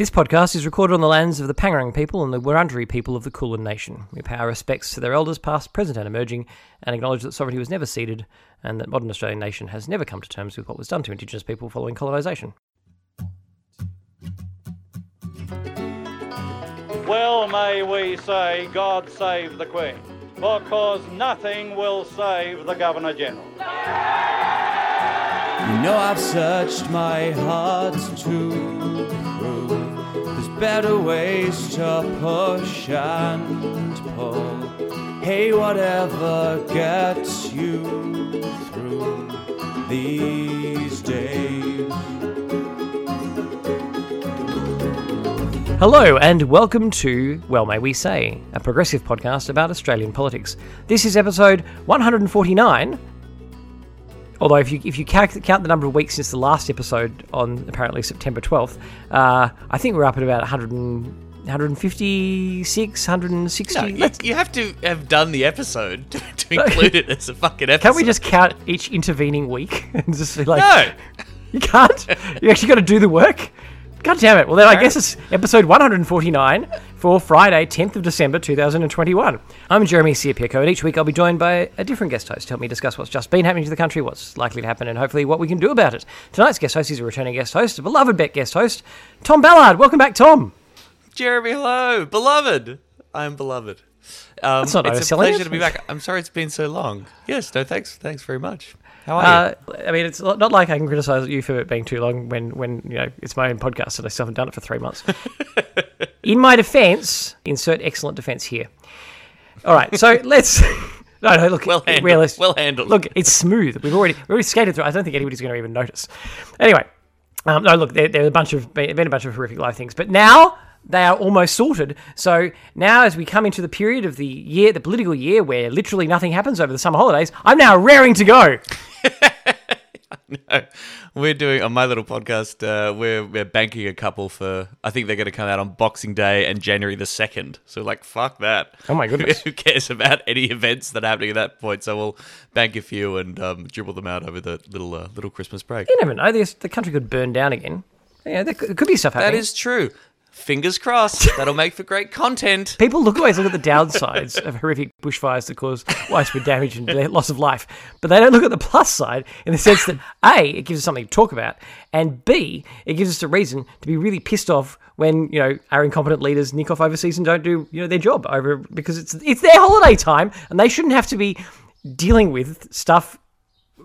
This podcast is recorded on the lands of the Pangarang people and the Wurundjeri people of the Kulin Nation. We pay our respects to their elders, past, present, and emerging, and acknowledge that sovereignty was never ceded and that modern Australian nation has never come to terms with what was done to Indigenous people following colonisation. Well may we say, God save the Queen, because nothing will save the Governor General. You know I've searched my heart to prove there's better ways to push and pull. Hey, whatever gets you through these days. Hello, and welcome to Well May We Say, a progressive podcast about Australian politics. This is episode 149. Although, if you if you count, count the number of weeks since the last episode on apparently September 12th, uh, I think we're up at about 100 and, 156, 160. No, you, you have to have done the episode to, to include it as a fucking episode. Can't we just count each intervening week and just be like, No! you can't? You actually got to do the work? God damn it. Well, then I guess it's episode 149 for Friday, 10th of December 2021. I'm Jeremy Siapico, and each week I'll be joined by a different guest host to help me discuss what's just been happening to the country, what's likely to happen, and hopefully what we can do about it. Tonight's guest host is a returning guest host, a beloved Bet guest host, Tom Ballard. Welcome back, Tom. Jeremy, hello. Beloved. I am beloved. Um, That's not it's a pleasure it. to be back. I'm sorry it's been so long. Yes, no, thanks. Thanks very much. How are Uh, I mean, it's not like I can criticise you for it being too long when, when you know it's my own podcast and I still haven't done it for three months. In my defence, insert excellent defence here. All right, so let's. No, no, look. Well handled, realist- well handled. Look, it's smooth. We've already we already skated through. I don't think anybody's going to even notice. Anyway, um, no, look, there, there are a bunch of been a bunch of horrific life things, but now they are almost sorted. So now, as we come into the period of the year, the political year, where literally nothing happens over the summer holidays, I'm now raring to go. you? We're doing on my little podcast. Uh, we're we're banking a couple for. I think they're going to come out on Boxing Day and January the second. So like, fuck that. Oh my goodness. Who cares about any events that are happening at that point? So we'll bank a few and um, dribble them out over the little uh, little Christmas break. You never know. The, the country could burn down again. Yeah, there could be stuff happening. That is true. Fingers crossed. That'll make for great content. People look always look at the downsides of horrific bushfires that cause widespread damage and loss of life, but they don't look at the plus side in the sense that a it gives us something to talk about, and b it gives us a reason to be really pissed off when you know our incompetent leaders nick off overseas and don't do you know their job over because it's it's their holiday time and they shouldn't have to be dealing with stuff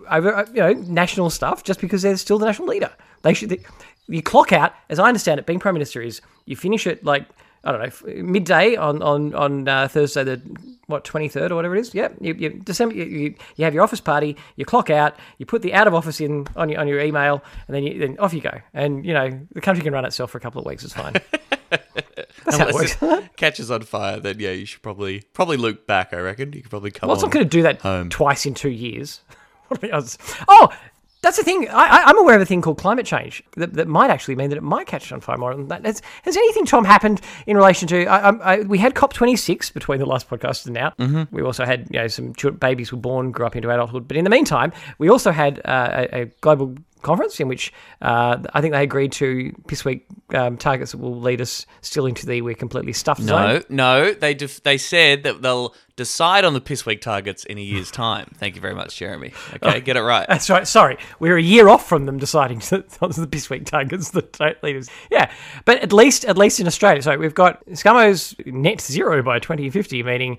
over uh, you know national stuff just because they're still the national leader. They should. They, you clock out, as I understand it, being prime minister is you finish at like I don't know midday on on on uh, Thursday the what twenty third or whatever it is. Yeah, you, you December you, you, have your office party. You clock out. You put the out of office in on your on your email, and then you, then off you go. And you know the country can run itself for a couple of weeks. It's fine. That's how it works. it catches on fire, then yeah, you should probably probably loop back. I reckon you could probably come. Well, it's not going to do that home. twice in two years. What are the odds? Oh, that's the thing. I, I, I'm aware of a thing called climate change that, that might actually mean that it might catch on fire more than that. Has, has anything, Tom, happened in relation to? I, I, I, we had COP26 between the last podcast and now. Mm-hmm. We also had you know some babies were born, grew up into adulthood. But in the meantime, we also had uh, a, a global conference in which uh, I think they agreed to piss weak um, targets that will lead us still into the we're completely stuffed zone. No, no, they def- they said that they'll decide on the piss weak targets in a year's time. Thank you very much, Jeremy. Okay, get it right. That's right. Sorry, we're a year off from them deciding to, on the piss weak targets that don't lead us. Yeah, but at least at least in Australia, so we've got ScoMo's net zero by 2050, meaning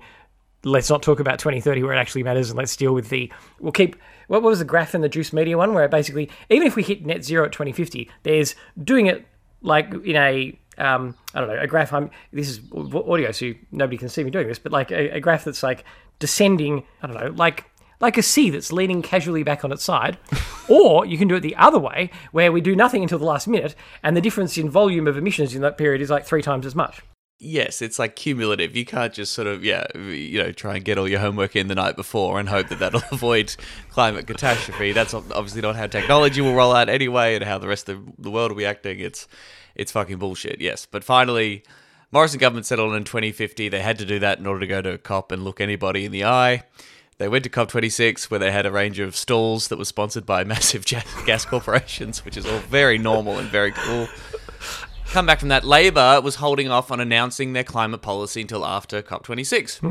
let's not talk about 2030 where it actually matters, and let's deal with the. We'll keep. What was the graph in the Juice Media one where basically even if we hit net zero at 2050, there's doing it like in a um, I don't know, a graph. I'm this is audio, so nobody can see me doing this, but like a, a graph that's like descending. I don't know, like like a sea that's leaning casually back on its side, or you can do it the other way, where we do nothing until the last minute, and the difference in volume of emissions in that period is like three times as much. Yes, it's like cumulative. You can't just sort of, yeah, you know, try and get all your homework in the night before and hope that that'll avoid climate catastrophe. That's obviously not how technology will roll out anyway, and how the rest of the world will be acting. It's, it's fucking bullshit. Yes, but finally, Morrison government settled in 2050. They had to do that in order to go to a COP and look anybody in the eye. They went to COP26 where they had a range of stalls that were sponsored by massive gas corporations, which is all very normal and very cool. Come back from that, Labor was holding off on announcing their climate policy until after COP26.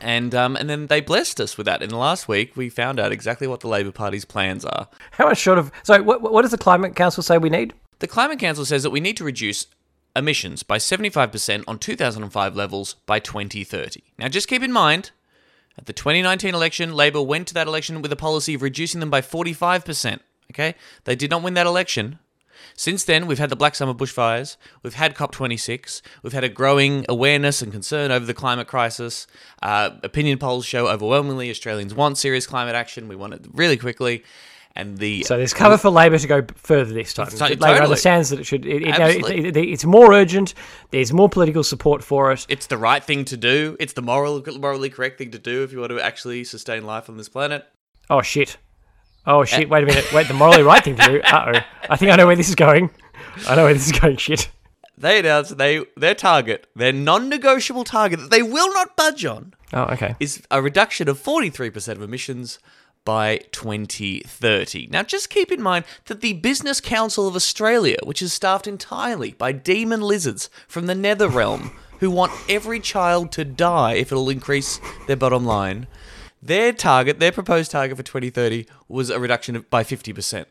And, um, and then they blessed us with that. In the last week, we found out exactly what the Labor Party's plans are. How much short of? So, what, what does the climate council say we need? The Climate Council says that we need to reduce emissions by 75% on 2005 levels by 2030. Now, just keep in mind, at the 2019 election, Labor went to that election with a policy of reducing them by 45%. Okay? They did not win that election. Since then, we've had the Black Summer bushfires, we've had COP26, we've had a growing awareness and concern over the climate crisis. Uh, opinion polls show overwhelmingly Australians want serious climate action. We want it really quickly. And the So there's cover for Labor to go further this time. So- Labor totally. understands that it should. It, it, no, Absolutely. it- it- it's more urgent. There's more political support for it. it's the right thing to do. It's the moral, morally correct thing to do if you want to actually sustain life on this planet. Oh shit! Oh shit! Wait a minute. Wait, the morally right thing to do. Uh oh. I think I know where this is going. I know where this is going. Shit. They announced they their target, their non-negotiable target that they will not budge on, Oh okay. is a reduction of 43% of emissions by 2030. Now, just keep in mind that the Business Council of Australia, which is staffed entirely by demon lizards from the nether realm who want every child to die if it'll increase their bottom line, their target, their proposed target for 2030 was a reduction of, by 50%.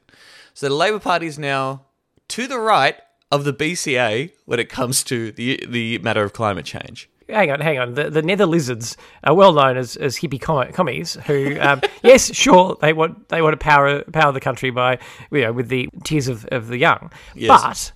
So the Labor Party is now to the right of the BCA when it comes to the the matter of climate change. Hang on, hang on. The, the nether lizards are well known as, as hippie com- commies who, um, yes, sure, they want they want to power power the country by you know with the tears of, of the young, Yes. but.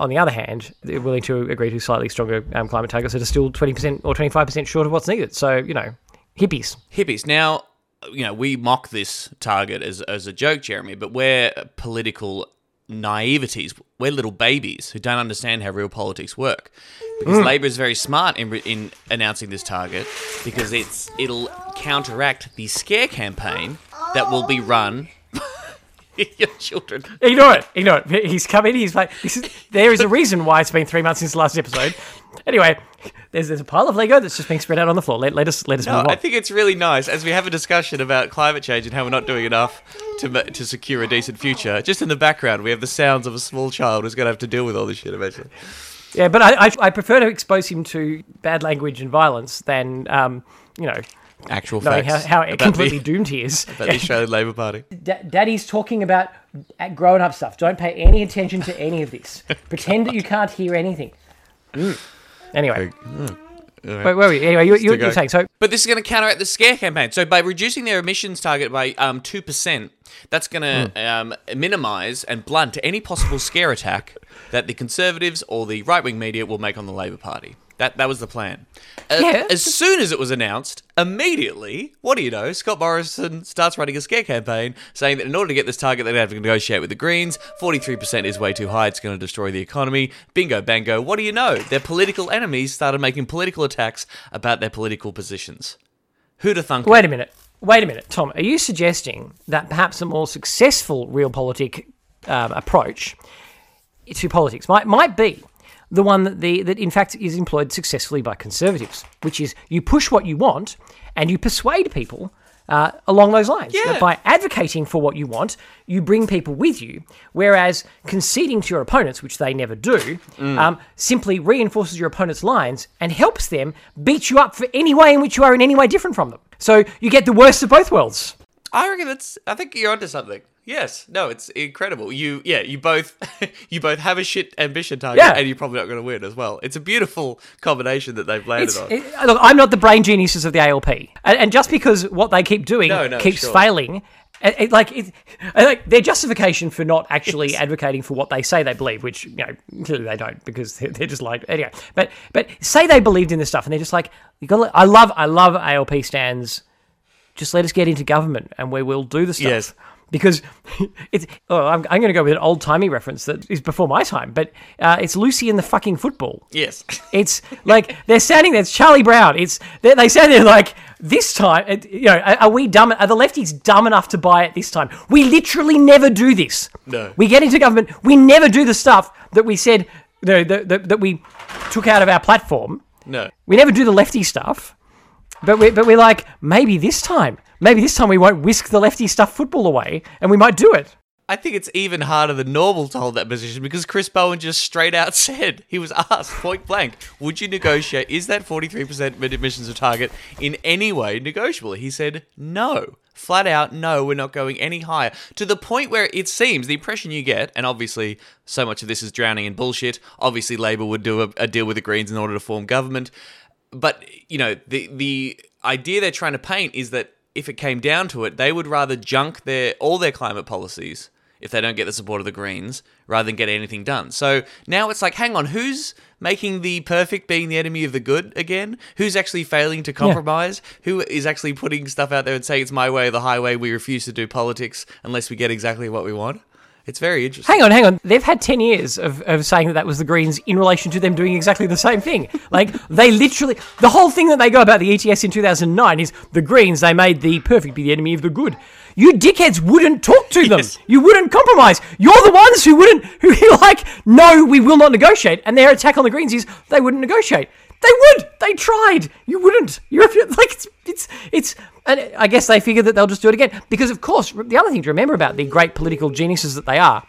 On the other hand, they're willing to agree to slightly stronger um, climate targets that are still 20% or 25% short of what's needed. So, you know, hippies. hippies. Now, you know, we mock this target as, as a joke, Jeremy, but we're political naiveties. We're little babies who don't understand how real politics work. Because mm. Labor is very smart in, in announcing this target because it's it'll counteract the scare campaign that will be run. Your children. Ignore it. Ignore it. He's come in. He's like, is, there is a reason why it's been three months since the last episode. Anyway, there's there's a pile of Lego that's just being spread out on the floor. Let, let us let us No, move I think it's really nice as we have a discussion about climate change and how we're not doing enough to to secure a decent future. Just in the background, we have the sounds of a small child who's going to have to deal with all this shit eventually. Yeah, but I, I I prefer to expose him to bad language and violence than um you know Actual knowing facts how, how completely the, doomed he is. about the Australian Labor Party. Da- Daddy's talking about grown up stuff. Don't pay any attention to any of this. Pretend that you can't hear anything. Mm. Anyway, wait, wait, wait. Anyway, you, you, you're saying so. But this is going to counteract the scare campaign. So by reducing their emissions target by um, 2%, that's going to um, minimise and blunt any possible scare attack that the Conservatives or the right-wing media will make on the Labor Party. That, that was the plan. Uh, Yeah. As soon as it was announced, immediately, what do you know? Scott Morrison starts running a scare campaign saying that in order to get this target, they'd have to negotiate with the Greens. 43% is way too high. It's going to destroy the economy. Bingo, bango. What do you know? Their political enemies started making political attacks about their political positions. Who'd have thunk? Wait a minute. Wait a minute, Tom. Are you suggesting that perhaps a more successful realpolitik um, approach to politics might might be the one that the that in fact is employed successfully by conservatives, which is you push what you want and you persuade people uh, along those lines. Yeah. That by advocating for what you want, you bring people with you, whereas conceding to your opponents, which they never do, um, simply reinforces your opponent's lines and helps them beat you up for any way in which you are in any way different from them. So you get the worst of both worlds. I reckon that's. I think you're onto something. Yes. No, it's incredible. You, yeah, you both, you both have a shit ambition target, Yeah. and you're probably not going to win as well. It's a beautiful combination that they've landed It's, on. it- look, I'm not the brain geniuses of the ALP, and, and just because what they keep doing No, no, keeps sure. failing, it, it- like it, like their justification for not actually advocating for what they say they believe, which you know clearly they don't because they're, they're just like anyway. But but say they believed in this stuff, and they're just like, you got. I love I love ALP stands. Just let us get into government, and we will do the stuff. Yes. Because it's, oh, I'm, I'm going to go with an old timey reference that is before my time, but uh, it's Lucy in the fucking football. yes. It's like they're standing there. It's Charlie Brown. It's they, they stand there like this time. it- You know, are, are we dumb? Are the lefties dumb enough to buy it this time? We literally never do this. No. We get into government. We never do the stuff that we said. No, that, that, that we took out of our platform. no. We never do the lefty stuff. But we but we're like maybe this time. Maybe this time we won't whisk the lefty stuff football away, and we might do it. I think it's even harder than normal to hold that position because Chris Bowen just straight out said he was asked point blank, "Would you negotiate? Is that forty three percent mid emissions of target in any way negotiable?" He said, "No." Flat out, no, we're not going any higher. To the point where it seems the impression you get, and obviously so much of this is drowning in bullshit. Obviously, Labor would do a, a deal with the Greens in order to form government, but you know the the idea they're trying to paint is that if it came down to it, they would rather junk their all their climate policies if they don't get the support of the Greens rather than get anything done. So now it's like, hang on, who's making the perfect being the enemy of the good again? Who's actually failing to compromise? Who is actually putting stuff out there and saying it's my way or the highway? We refuse to do politics unless we get exactly what we want. It's very interesting. Hang on, hang on. They've had 10 years of, of saying that that was the Greens in relation to them doing exactly the same thing. Like, they literally, the whole thing that they go about the ETS in 2009 is the Greens, they made the perfect be the enemy of the good. You dickheads wouldn't talk to them. Yes. You wouldn't compromise. You're the ones who wouldn't, who like, no, we will not negotiate. And their attack on the Greens is they wouldn't negotiate. They would. They tried. You wouldn't. You're like it's it's it's. And I guess they figured that they'll just do it again because, of course, the other thing to remember about the great political geniuses that they are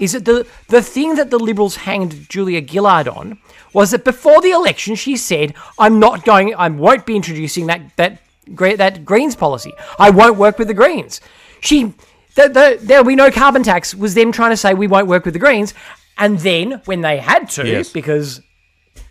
is that the the thing that the Liberals hanged Julia Gillard on was that before the election she said, "I'm not going. I won't be introducing that that gre- that Greens policy. I won't work with the Greens." She the, the, there'll be no carbon tax was them trying to say we won't work with the Greens, and then when they had to, Yes. because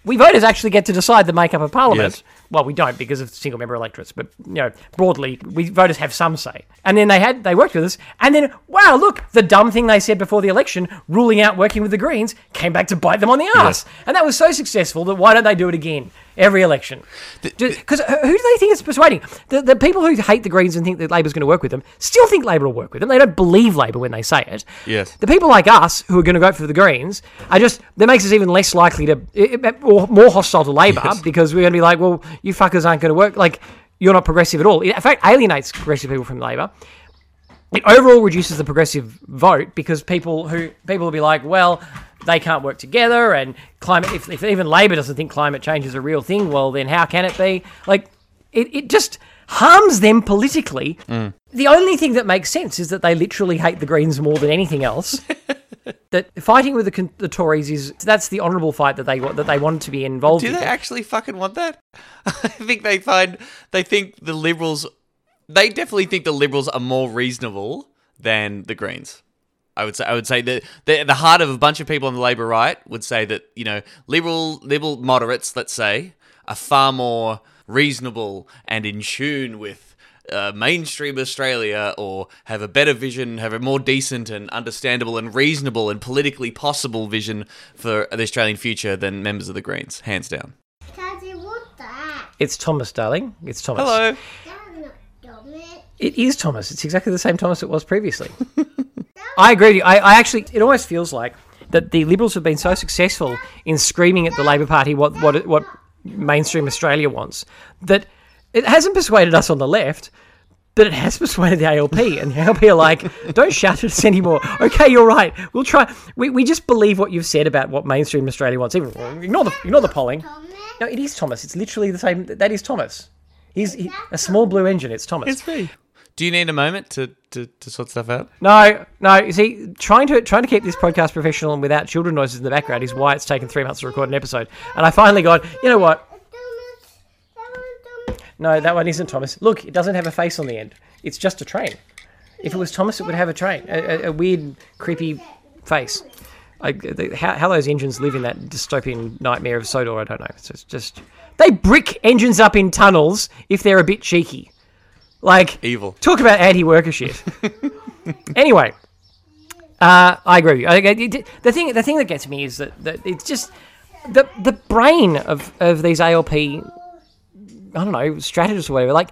we voters actually get to decide the makeup of parliament. Yes. Well, we don't because of single member electorates, but you know, broadly, we voters have some say. And then they had they worked with us, and then wow, look, the dumb thing they said before the election, ruling out working with the Greens, came back to bite them on the ass. And that was so successful that why don't they do it again every election? Because uh, who do they think it's persuading? The, the people who hate the Greens and think that Labor's going to work with them still think Labor will work with them. They don't believe Labor when they say it. Yes. The people like us who are going to vote for the Greens are just that makes us even less likely to or more hostile to Labor because we're going to be like, well, you fuckers aren't going to work. Like you're not progressive at all. It, in fact, alienates progressive people from Labor. It overall reduces the progressive vote because people who people will be like, well, they can't work together, and climate. If, if even Labor doesn't think climate change is a real thing, well, then how can it be? Like, it, it just harms them politically. Mm. The only thing that makes sense is that they literally hate the Greens more than anything else. that fighting with the, the Tories is that's the honourable fight that they that they wanted to be involved in. Do in. they actually fucking want that? I think they find they think the liberals. They definitely think the liberals are more reasonable than the Greens. I would say. I would say that the the heart of a bunch of people on the Labor right would say that you know liberal liberal moderates, let's say, are far more reasonable and in tune with uh, mainstream Australia, or have a better vision, have a more decent and understandable and reasonable and politically possible vision for the Australian future than members of the Greens, hands down. Daddy, what's that? It's Thomas, darling. It's Thomas. Hello. That's not dumb. It is Thomas. It's exactly the same Thomas it was previously. I agree with you. I, I actually, it almost feels like that the Liberals have been so successful in screaming at the Labor Party what what what mainstream Australia wants that it hasn't persuaded us on the left. But it has persuaded the ALP, and the ALP are like, "Don't shout at us anymore." Okay, you're right. We'll try. We, we just believe what you've said about what mainstream Australia wants. Ignore the ignore the polling. No, it is Thomas. It's literally the same. That is Thomas. He's he, a small blue engine. It's Thomas. It's me. Do you need a moment to, to, to sort stuff out? No, no. You see, trying to trying to keep this podcast professional and without children noises in the background is why it's taken three months to record an episode. And I finally got, you know what? No, that one isn't Thomas. Look, it doesn't have a face on the end. It's just a train. If it was Thomas, it would have a train, a, a, a weird, creepy face. I, the, how, how those engines live in that dystopian nightmare of Sodor, I don't know. So It's just they brick engines up in tunnels if they're a bit cheeky. Like Evil. Talk about anti-worker shit. anyway, uh, I agree. With you. I, I- the thing, the thing that gets me is that, that it's just the the brain of of these ALP. I don't know strategists or whatever. Like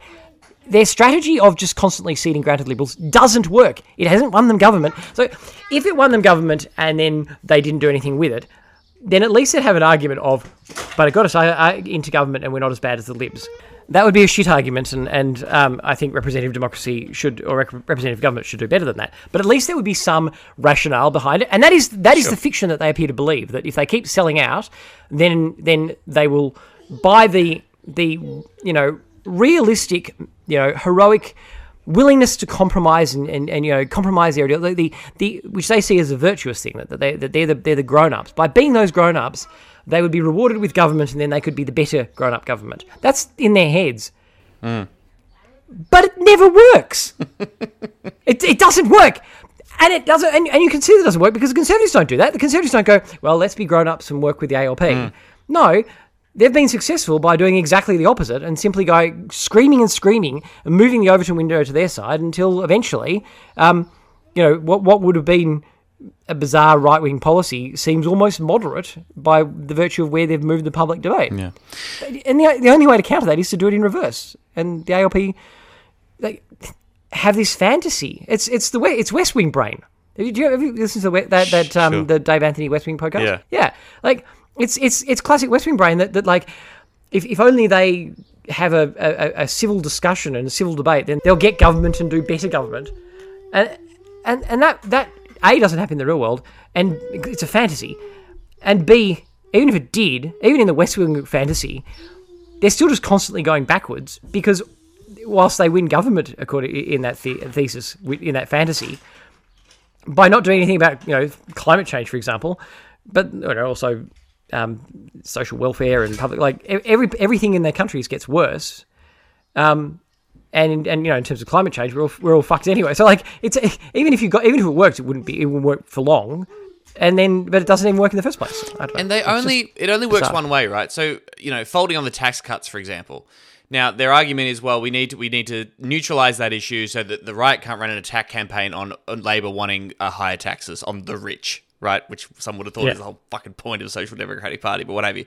their strategy of just constantly ceding granted liberals doesn't work. It hasn't won them government. So if it won them government and then they didn't do anything with it, then at least they'd have an argument of, but I got to say, into government and we're not as bad as the libs. That would be a shit argument, and, and um, I think representative democracy should, or rep- representative government should do better than that. But at least there would be some rationale behind it, and that is that is the fiction that they appear to believe that if they keep selling out, then then they will buy the the you know realistic you know heroic willingness to compromise and, and, and you know compromise the, the the which they see as a virtuous thing that they that they're the they're the grown ups. By being those grown ups, they would be rewarded with government, and then they could be the better grown up government. That's in their heads. Mm. But it never works. it, it doesn't work. And it doesn't, and, and you can see that it doesn't work because the Conservatives don't do that. The Conservatives don't go, well, let's be grown ups and work with the ALP. Mm. No, they've been successful by doing exactly the opposite and simply going screaming and screaming and moving the Overton window to their side until eventually, um, you know, what, what would have been a bizarre right wing policy seems almost moderate by the virtue of where they've moved the public debate. Yeah. And the, the only way to counter that is to do it in reverse. And the ALP they have this fantasy. It's it's the way it's West Wing brain. Have you, do you, have you listened to the, that that um, Sure. the Dave Anthony West Wing podcast? Yeah. yeah. Like it's it's it's classic West Wing brain that, that like if if only they have a, a, a civil discussion and a civil debate, then they'll get government and do better government. And and and that that a doesn't happen in the real world, and it's a fantasy. And b even if it did, even in the West Wing fantasy, they're still just constantly going backwards because whilst they win government according in that the- thesis in that fantasy by not doing anything about you know climate change for example but also um, social welfare and public like every everything in their countries gets worse um, and and you know in terms of climate change we're all, we're all fucked anyway so like it's even if you got even if it worked it wouldn't be it wouldn't work for long and then but it doesn't even work in the first place. And they It's only it only works bizarre. one way, right? So you know, folding on the tax cuts, for example. Now their argument is, well, we need to we need to neutralize that issue so that the right can't run an attack campaign on, on Labor wanting uh, higher taxes on the rich, right? Which some would have thought Yeah. is the whole fucking point of the Social Democratic Party, but what have you.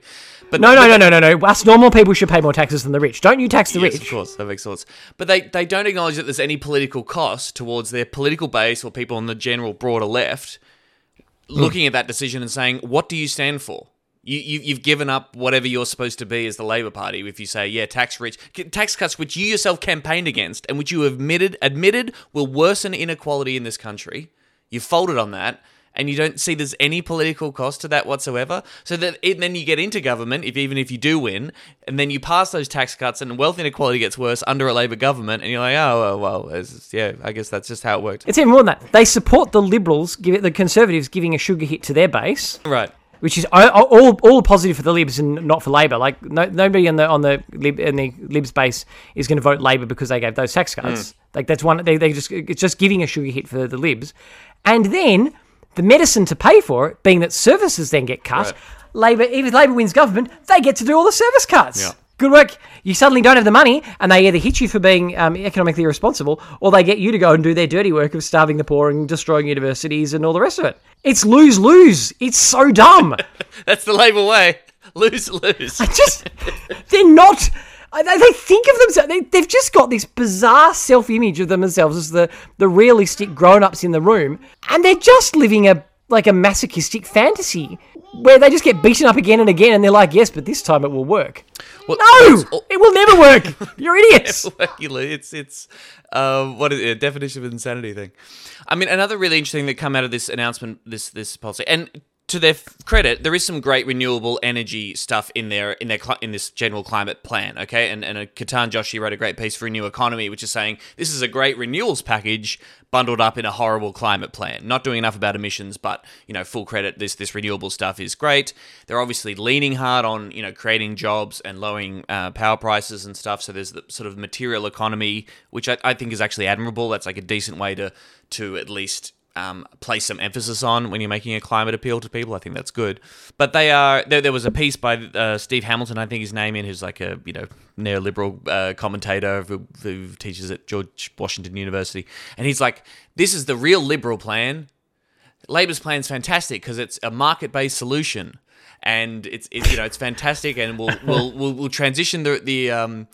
But no no no no no no us normal people should pay more taxes than the rich don't you tax the Yes, rich of course, that makes sense. But they, they don't acknowledge that there's any political cost towards their political base or people on the general broader left hmm. looking at that decision and saying, what do you stand for? You, you, you've given up whatever you're supposed to be as the Labor Party if you say, yeah, tax rich, tax cuts which you yourself campaigned against and which you admitted, admitted will worsen inequality in this country. You folded on that and you don't see there's any political cost to that whatsoever. So that it, then you get into government, if even if you do win, and then you pass those tax cuts, and wealth inequality gets worse under a Labor government, and you're like, oh well, well yeah, I guess that's just how it worked. It's even more than that. They support the Liberals, give it, the Conservatives giving a sugar hit to their base, Right. which is all, all, all positive for the Libs and not for Labor. Like no, nobody on the on the Lib in the Libs base is going to vote Labor because they gave those tax cuts. Hmm. Like that's one. They they just it's just giving a sugar hit for the Libs, and then the medicine to pay for it being that services then get cut. Right. Labor, even if Labor wins government, they get to do all the service cuts. Yeah. Good work. You suddenly don't have the money, and they either hit you for being um, economically irresponsible, or they get you to go and do their dirty work of starving the poor and destroying universities and all the rest of it. It's lose lose. It's so dumb. That's the Labor way. Lose, lose. I just, they're not. They, they think of themselves. They, they've just got this bizarre self-image of themselves as the the realistic grown-ups in the room, and they're just living a like a masochistic fantasy where they just get beaten up again and again, and they're like, "Yes, but this time it will work." Well, No, all- it will never work. You're idiots. It's it's um, what is it? A definition of insanity thing. I mean, another really interesting thing that come out of this announcement, this this policy, and to their f- credit, there is some great renewable energy stuff in there in their cli- in this general climate plan. Okay, and and Ketan Joshi wrote a great piece for Renew Economy, which is saying this is a great renewals package bundled up in a horrible climate plan. Not doing enough about emissions, but you know, full credit. This this renewable stuff is great. They're obviously leaning hard on you know creating jobs and lowering uh, power prices and stuff. So there's the sort of material economy, which I, I think is actually admirable. That's like a decent way to to at least um, place some emphasis on when you're making a climate appeal to people. I think that's good. But they are there. There was a piece by uh, Steve Hamilton, I think his name in, who's like a you know neoliberal uh, commentator who, who teaches at George Washington University, and he's like, "This is the real liberal plan. Labor's plan's fantastic because it's a market-based solution." And it's, it's you know it's fantastic, and we'll we'll we'll, we'll transition the the um,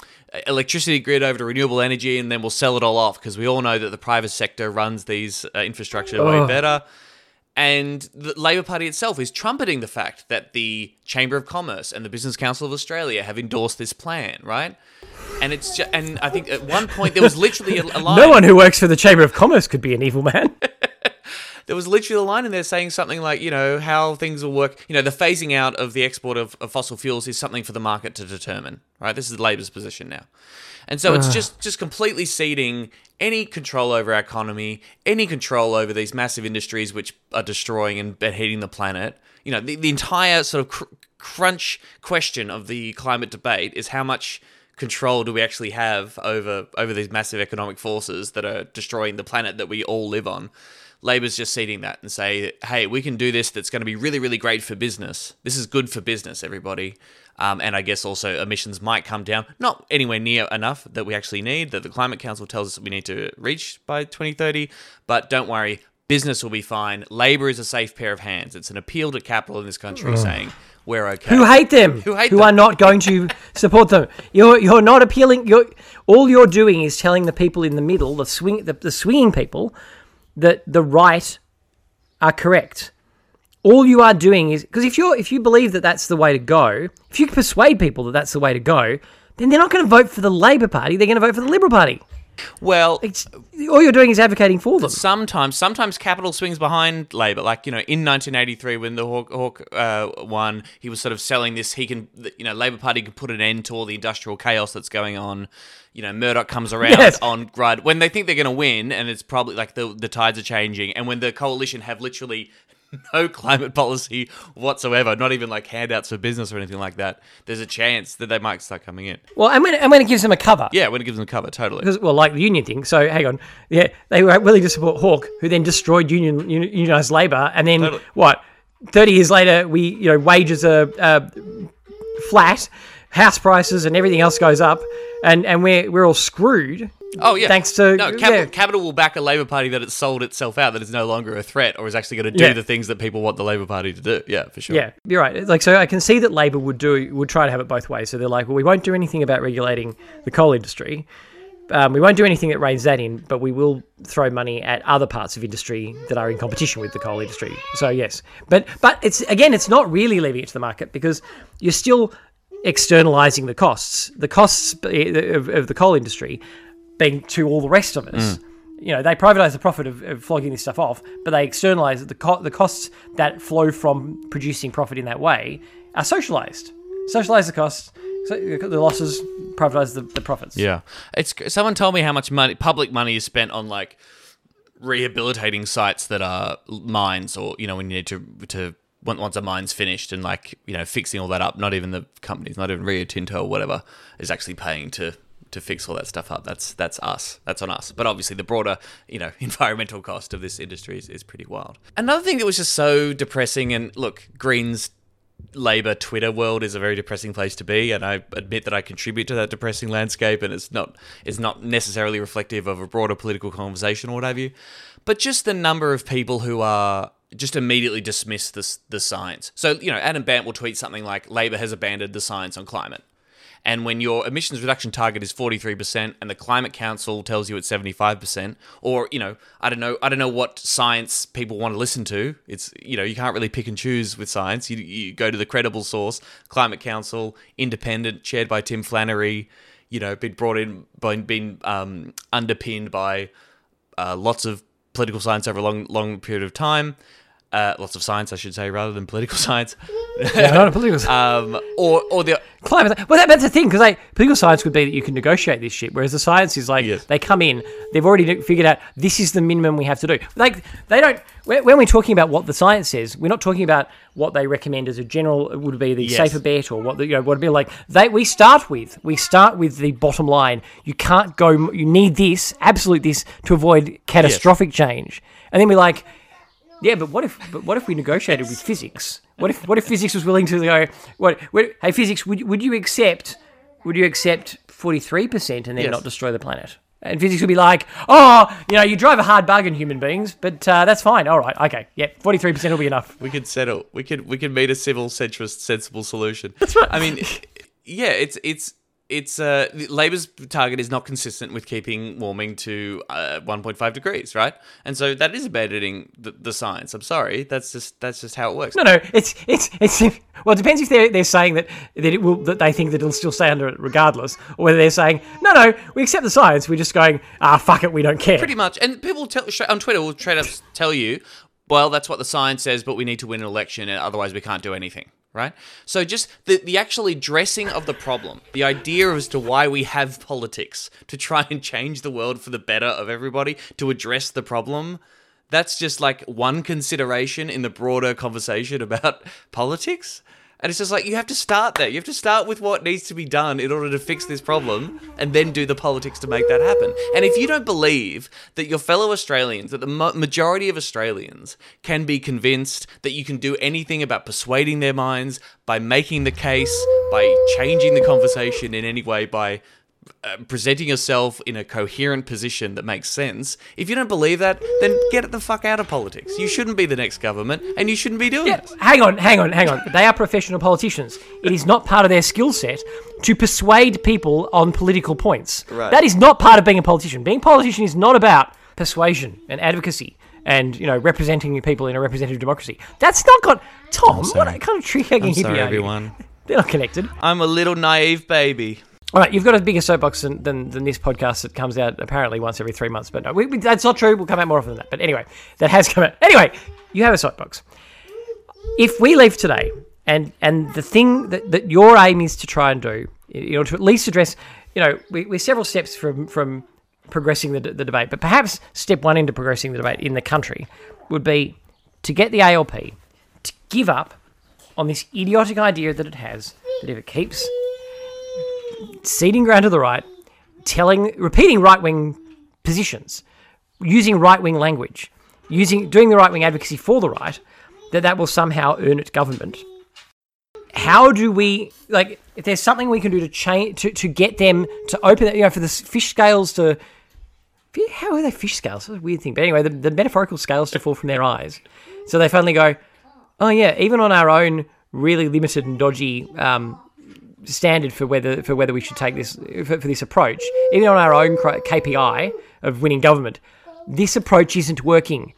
electricity grid over to renewable energy, and then we'll sell it all off because we all know that the private sector runs these uh, infrastructure way Ugh. better. And the Labor Party itself is trumpeting the fact that the Chamber of Commerce and the Business Council of Australia have endorsed this plan, right? And it's ju- and I think at one point there was literally a, a line. No one who works for the Chamber of Commerce could be an evil man. there was literally a line in there saying something like, you know, how things will work. You know, the phasing out of the export of, of fossil fuels is something for the market to determine. Right? This is Labor's position now. And so it's ah. just just completely ceding any control over our economy, any control over these massive industries which are destroying and and heating the planet. You know, the, the entire sort of cr- crunch question of the climate debate is how much control do we actually have over over these massive economic forces that are destroying the planet that we all live on. Labor's just ceding that and say, hey, we can do this. That's going to be really, really great for business. This is good for business, everybody. Um, and I guess also emissions might come down, not anywhere near enough that we actually need, that the Climate Council tells us we need to reach by 2030. But don't worry, business will be fine. Labor is a safe pair of hands. It's an appeal to capital in this country saying we're okay. who hate them, Who hate who them. are not going to support them. You're you're not appealing. You're all you're doing is telling the people in the middle, the swing, the, the swinging people, that the right are correct. All you are doing is because if you're if you believe that that's the way to go, if you persuade people that that's the way to go, then they're not going to vote for the Labor Party. They're going to vote for the Liberal Party. Well, It's all you're doing is advocating for them. sometimes sometimes capital swings behind labor like you know in 1983 when the Hawke, Hawke uh, won he was sort of selling this he can you know labor party can put an end to all the industrial chaos that's going on you know murdoch comes around Yes. on right when they think they're going to win and it's probably like the the tides are changing and when the coalition have literally no climate policy whatsoever not even like handouts for business or anything like that there's a chance that they might start coming in Well, I'm going to, I'm going to give them a cover. yeah when it gives them a cover totally because well, like the union thing. So hang on, yeah, they were willing to support Hawke, who then destroyed union unionized labor, and then Totally. what? Thirty years later, we you know wages are uh, flat, house prices and everything else goes up, and and we're we're all screwed. Oh yeah, Thanks to- no capital, yeah. capital will back a Labor Party that it's sold itself out that is no longer a threat or is actually going to do Yeah. the things that people want the Labor Party to do. Yeah, for sure. Yeah, you're right. Like, so I can see that Labor would do would try to have it both ways. So they're like, well, we won't do anything about regulating the coal industry. Um, we won't do anything that reins that in, but we will throw money at other parts of industry that are in competition with the coal industry. So yes, but but it's again, it's not really leaving it to the market because you're still externalizing the costs. The costs of, of the coal industry being to all the rest of us. Mm. You know, they privatize the profit of, of flogging this stuff off, but they externalize the co- the costs that flow from producing profit in that way are socialized. Socialize the costs, so the losses, privatize the, the profits. Yeah. It's someone told me how much money public money is spent on like rehabilitating sites that are mines or you know when you need to to once once a mine's finished and like you know fixing all that up not even the companies not even Rio Tinto or whatever is actually paying to to fix all that stuff up that's that's us that's on us but obviously the broader you know environmental cost of this industry is, is pretty wild another thing that was just so depressing and look greens Labour Twitter world is a very depressing place to be, and I admit that I contribute to that depressing landscape, and it's not it's not necessarily reflective of a broader political conversation or what have you. But just the number of people who are just immediately dismiss the the science. So you know, Adam Bandt will tweet something like Labour has abandoned the science on climate. And when your emissions reduction target is 43% and the climate council tells you it's 75% or you know I don't know I don't know what science people want to listen to it's you know you can't really pick and choose with science. You, you go to the credible source climate council independent chaired by Tim Flannery you know been brought in been, um, underpinned by uh, lots of political science over a long long period of time uh, lots of science I should say rather than political science Yeah, not a political um, or or the climate. Well, that, that's the thing because like political science would be that you can negotiate this shit, whereas the science is like Yes. they come in, they've already figured out this is the minimum we have to do. Like they don't. When we're talking about what the science says, we're not talking about what they recommend as a general it would be the Yes. safer bet or what the, you know what would be like. They we start with we start with the bottom line. You can't go. You need this absolute this to avoid catastrophic change, and then we're like. Yeah, but what if but what if we negotiated with physics? What if what if physics was willing to go? What? what hey, physics, would would you accept? Would you accept forty three percent and then Yes. not destroy the planet? And physics would be like, oh, you know, you drive a hard bargain, human beings, but uh, that's fine. All right, okay, yeah, forty three percent will be enough. we could settle. We could we could meet a civil centrist, sensible solution. That's right. I mean, yeah, it's it's it's uh, Labor's target is not consistent with keeping warming to uh, 1.5 degrees, right? And so that is abandoning the, the science. I'm sorry, that's just that's just how it works. No, no, it's it's it's well, it depends if they're they're saying that that it will that they think that it'll still stay under it regardless, or whether they're saying no, no, we accept the science, we're just going ah fuck it, we don't care. Pretty much, and people tell, on Twitter will try to tell you well, that's what the science says, but we need to win an election, and otherwise we can't do anything. Right? So just the, the actual addressing of the problem, the idea as to why we have politics, to try and change the world for the better of everybody, to address the problem, that's just like one consideration in the broader conversation about politics. And it's just like you have to start there. You have to start with what needs to be done in order to fix this problem and then do the politics to make that happen. And if you don't believe that your fellow Australians, that the ma- majority of Australians can be convinced that you can do anything about persuading their minds by making the case, by changing the conversation in any way, by uh, presenting yourself in a coherent position that makes sense. If you don't believe that, then get the fuck out of politics. You shouldn't be the next government, and you shouldn't be doing Yeah, this. hang on, hang on, hang on. They are professional politicians. It is not part of their skill set to persuade people on political points. Right. That is not part of being a politician. Being a politician is not about persuasion and advocacy and you know representing people in a representative democracy. That's not got Tom. What sorry. kind of trick hanging I'm hippie sorry, are you? everyone. They're not connected. I'm a little naive baby. All right, you've got a bigger soapbox than, than, than this podcast that comes out apparently once every three months. But no, we, we- that's not true. We'll come out more often than that. But anyway, that has come out. Anyway, you have a soapbox. If we leave today, and and the thing that, that your aim is to try and do, you know, to at least address, you know, we, we're several steps from from progressing the, the debate, but perhaps step one into progressing the debate in the country would be to get the ALP to give up on this idiotic idea that it has that if it keeps ceding ground to the right, telling, repeating right wing positions, using right wing language, using doing the right wing advocacy for the right, that that will somehow earn it government. How do we like? If there's something we can do to change to, to get them to open it, you know, for the fish scales to. How are they fish scales? That's a weird thing. But anyway, the, the metaphorical scales to fall from their eyes, so they finally go, oh yeah, even on our own really limited and dodgy um, standard for whether for whether we should take this for, for this approach, even on our own KPI of winning government, this approach isn't working,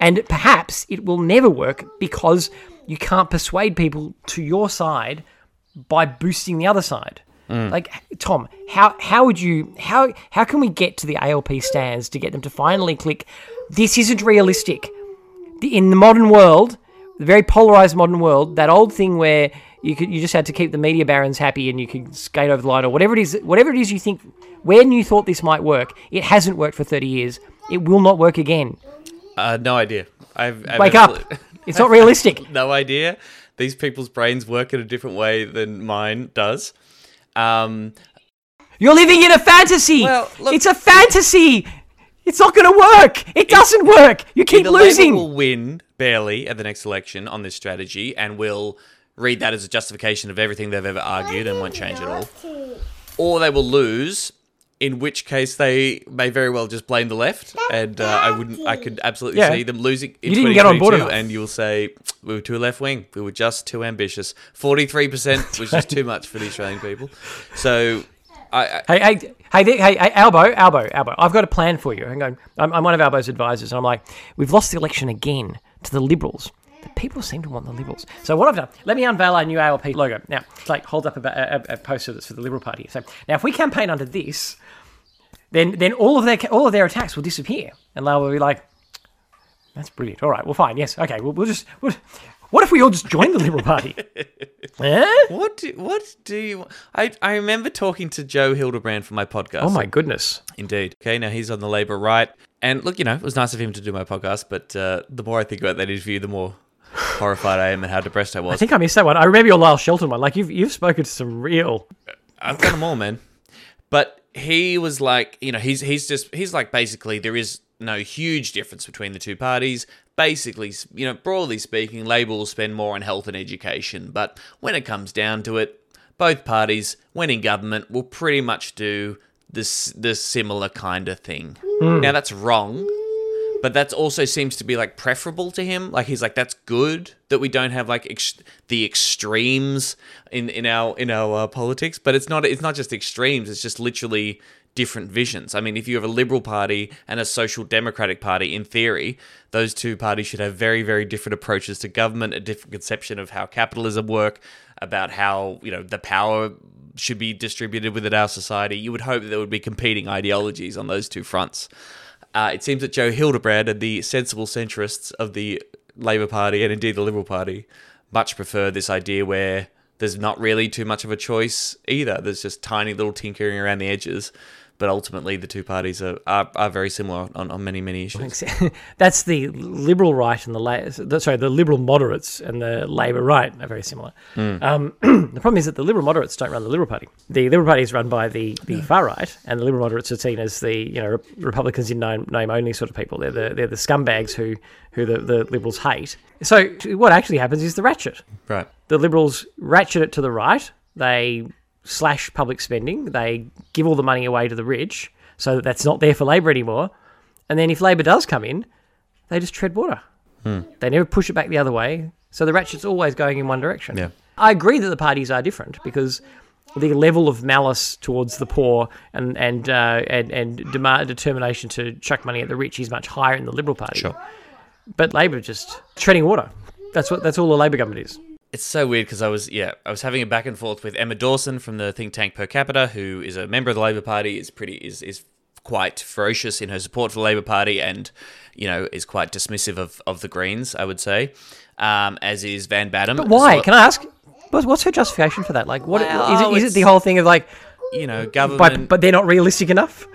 and perhaps it will never work because you can't persuade people to your side by boosting the other side. Mm. Like Tom, how how would you how how can we get to the ALP stands to get them to finally click? This isn't realistic the, in the modern world, the very polarized modern world, that old thing where you could you just had to keep the media barons happy and you could skate over the line or whatever it is, whatever it is you think when you thought this might work, it hasn't worked for thirty years. It will not work again. Uh, no idea. I've, I've Wake up! It's not realistic. no idea. These people's brains work in a different way than mine does. Um, You're living in a fantasy. Well, look- it's a fantasy. It's not going to work. It doesn't work. You keep either Labour losing. will win barely at the next election on this strategy, and will read that as a justification of everything they've ever argued and won't change at all, or they will lose. In which case, they may very well just blame the left, and uh, I wouldn't. I could absolutely Yeah. see them losing. In You didn't get on board 2022, enough. and you'll say we were too left wing. We were just too ambitious. Forty-three percent was just too much for the Australian people. So, I, I Hey, hey, hey, there- hey, hey, Albo, Albo, Albo. I've got a plan for you. Hang on. I'm, I'm one of Albo's advisors, and I'm like, we've lost the election again to the Liberals. People seem to want the Liberals. So what I've done, let me unveil our new ALP logo. Now, it's like holds up a, a, a poster that's for the Liberal Party. So now, if we campaign under this, then then all of their all of their attacks will disappear, and they will be like, that's brilliant. All right, well, fine. Yes, okay. We'll, we'll just. We'll, what if we all just join the Liberal Party? eh? what do, what do you? I I remember talking to Joe Hildebrand for my podcast. Oh my goodness. Indeed. Okay, now he's on the Labour right. And look, you know, it was nice of him to do my podcast, but uh, the more I think about that interview, the more horrified I am and how depressed I was. I think I missed that one. I remember your Lyle Shelton one. Like you've you've spoken to some real. I've done them all, man. But he was like, you know, he's he's just he's like basically there is no huge difference between the two parties. Basically, you know, broadly speaking, Labour will spend more on health and education, but when it comes down to it, both parties, when in government, will pretty much do this the similar kind of thing. Hmm. Now that's wrong, but that also seems to be like preferable to him. Like he's like, that's good that we don't have like ex- the extremes in in our in our uh, politics. But it's not it's not just extremes. It's just literally different visions. I mean, if you have a liberal party and a social democratic party, in theory, those two parties should have very very different approaches to government, a different conception of how capitalism work, about how you know the power should be distributed within our society. You would hope that there would be competing ideologies on those two fronts. Uh, it seems that Joe Hildebrand and the sensible centrists of the Labor Party and indeed the Liberal Party much prefer this idea where there's not really too much of a choice either. There's just tiny little tinkering around the edges. But ultimately, the two parties are, are, are very similar on, on many, many issues. That's the liberal right and the la- sorry, the liberal moderates and the Labor right are very similar. Um, the problem is that the liberal moderates don't run the Liberal Party. The Liberal Party is run by the, the far right, and the liberal moderates are seen as the you know Republicans in name, name only sort of people. They're the they're the scumbags who who the, the liberals hate. So what actually happens is the ratchet Right. the Liberals ratchet it to the right. They slash public spending. They give all the money away to the rich so that that's not there for Labor anymore. And then if Labor does come in, they just tread water. They never push it back the other way. So the ratchet's always going in one direction. Yeah. I agree that the parties are different because the level of malice towards the poor and and uh, and, and demand, determination to chuck money at the rich is much higher in the Liberal Party. Sure. But Labor just treading water. That's what that's all the Labor government is. It's so weird because I was yeah I was having a back and forth with Emma Dawson from the think tank Per Capita, who is a member of the Labor Party, is pretty is is quite ferocious in her support for the Labor Party, and you know is quite dismissive of, of the Greens. I would say, um, as is Van Badham. But why? Can I ask? What's, what's her justification for that? Like, what is Well, it? Is it the whole thing of like, you know government? but but they're not realistic enough?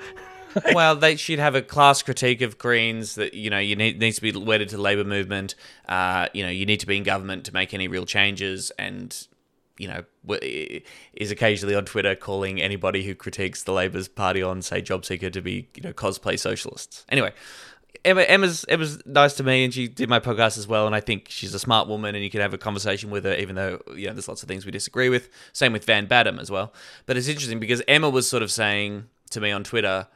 well, they should have a class critique of Greens that you know you need needs to be wedded to the Labor movement. Uh, you know, you need to be in government to make any real changes, and you know is occasionally on Twitter calling anybody who critiques the Labor's party on say job seeker to be you know cosplay socialists. Anyway. Emma, Emma's Emma's nice to me, and she did my podcast as well. And I think she's a smart woman, and you can have a conversation with her, even though you know there's lots of things we disagree with. Same with Van Badham as well. But it's interesting because Emma was sort of saying to me on Twitter,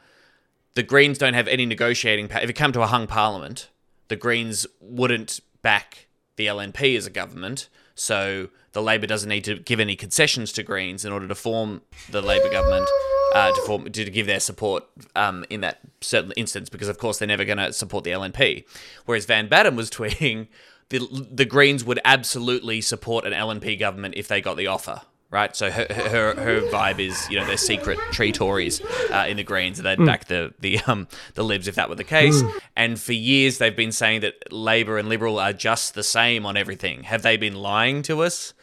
the Greens don't have any negotiating power. If it come to a hung parliament, the Greens wouldn't back the LNP as a government, so the Labor doesn't need to give any concessions to Greens in order to form the Labor government. Uh, to form to give their support um, in that certain instance, because of course they're never going to support the LNP. Whereas Van Badham was tweeting, the the Greens would absolutely support an LNP government if they got the offer right? So her, her her vibe is you know they're secret tree Tories uh, in the Greens, and they'd back the the um the Libs if that were the case. And for years they've been saying that Labor and Liberal are just the same on everything. Have they been lying to us?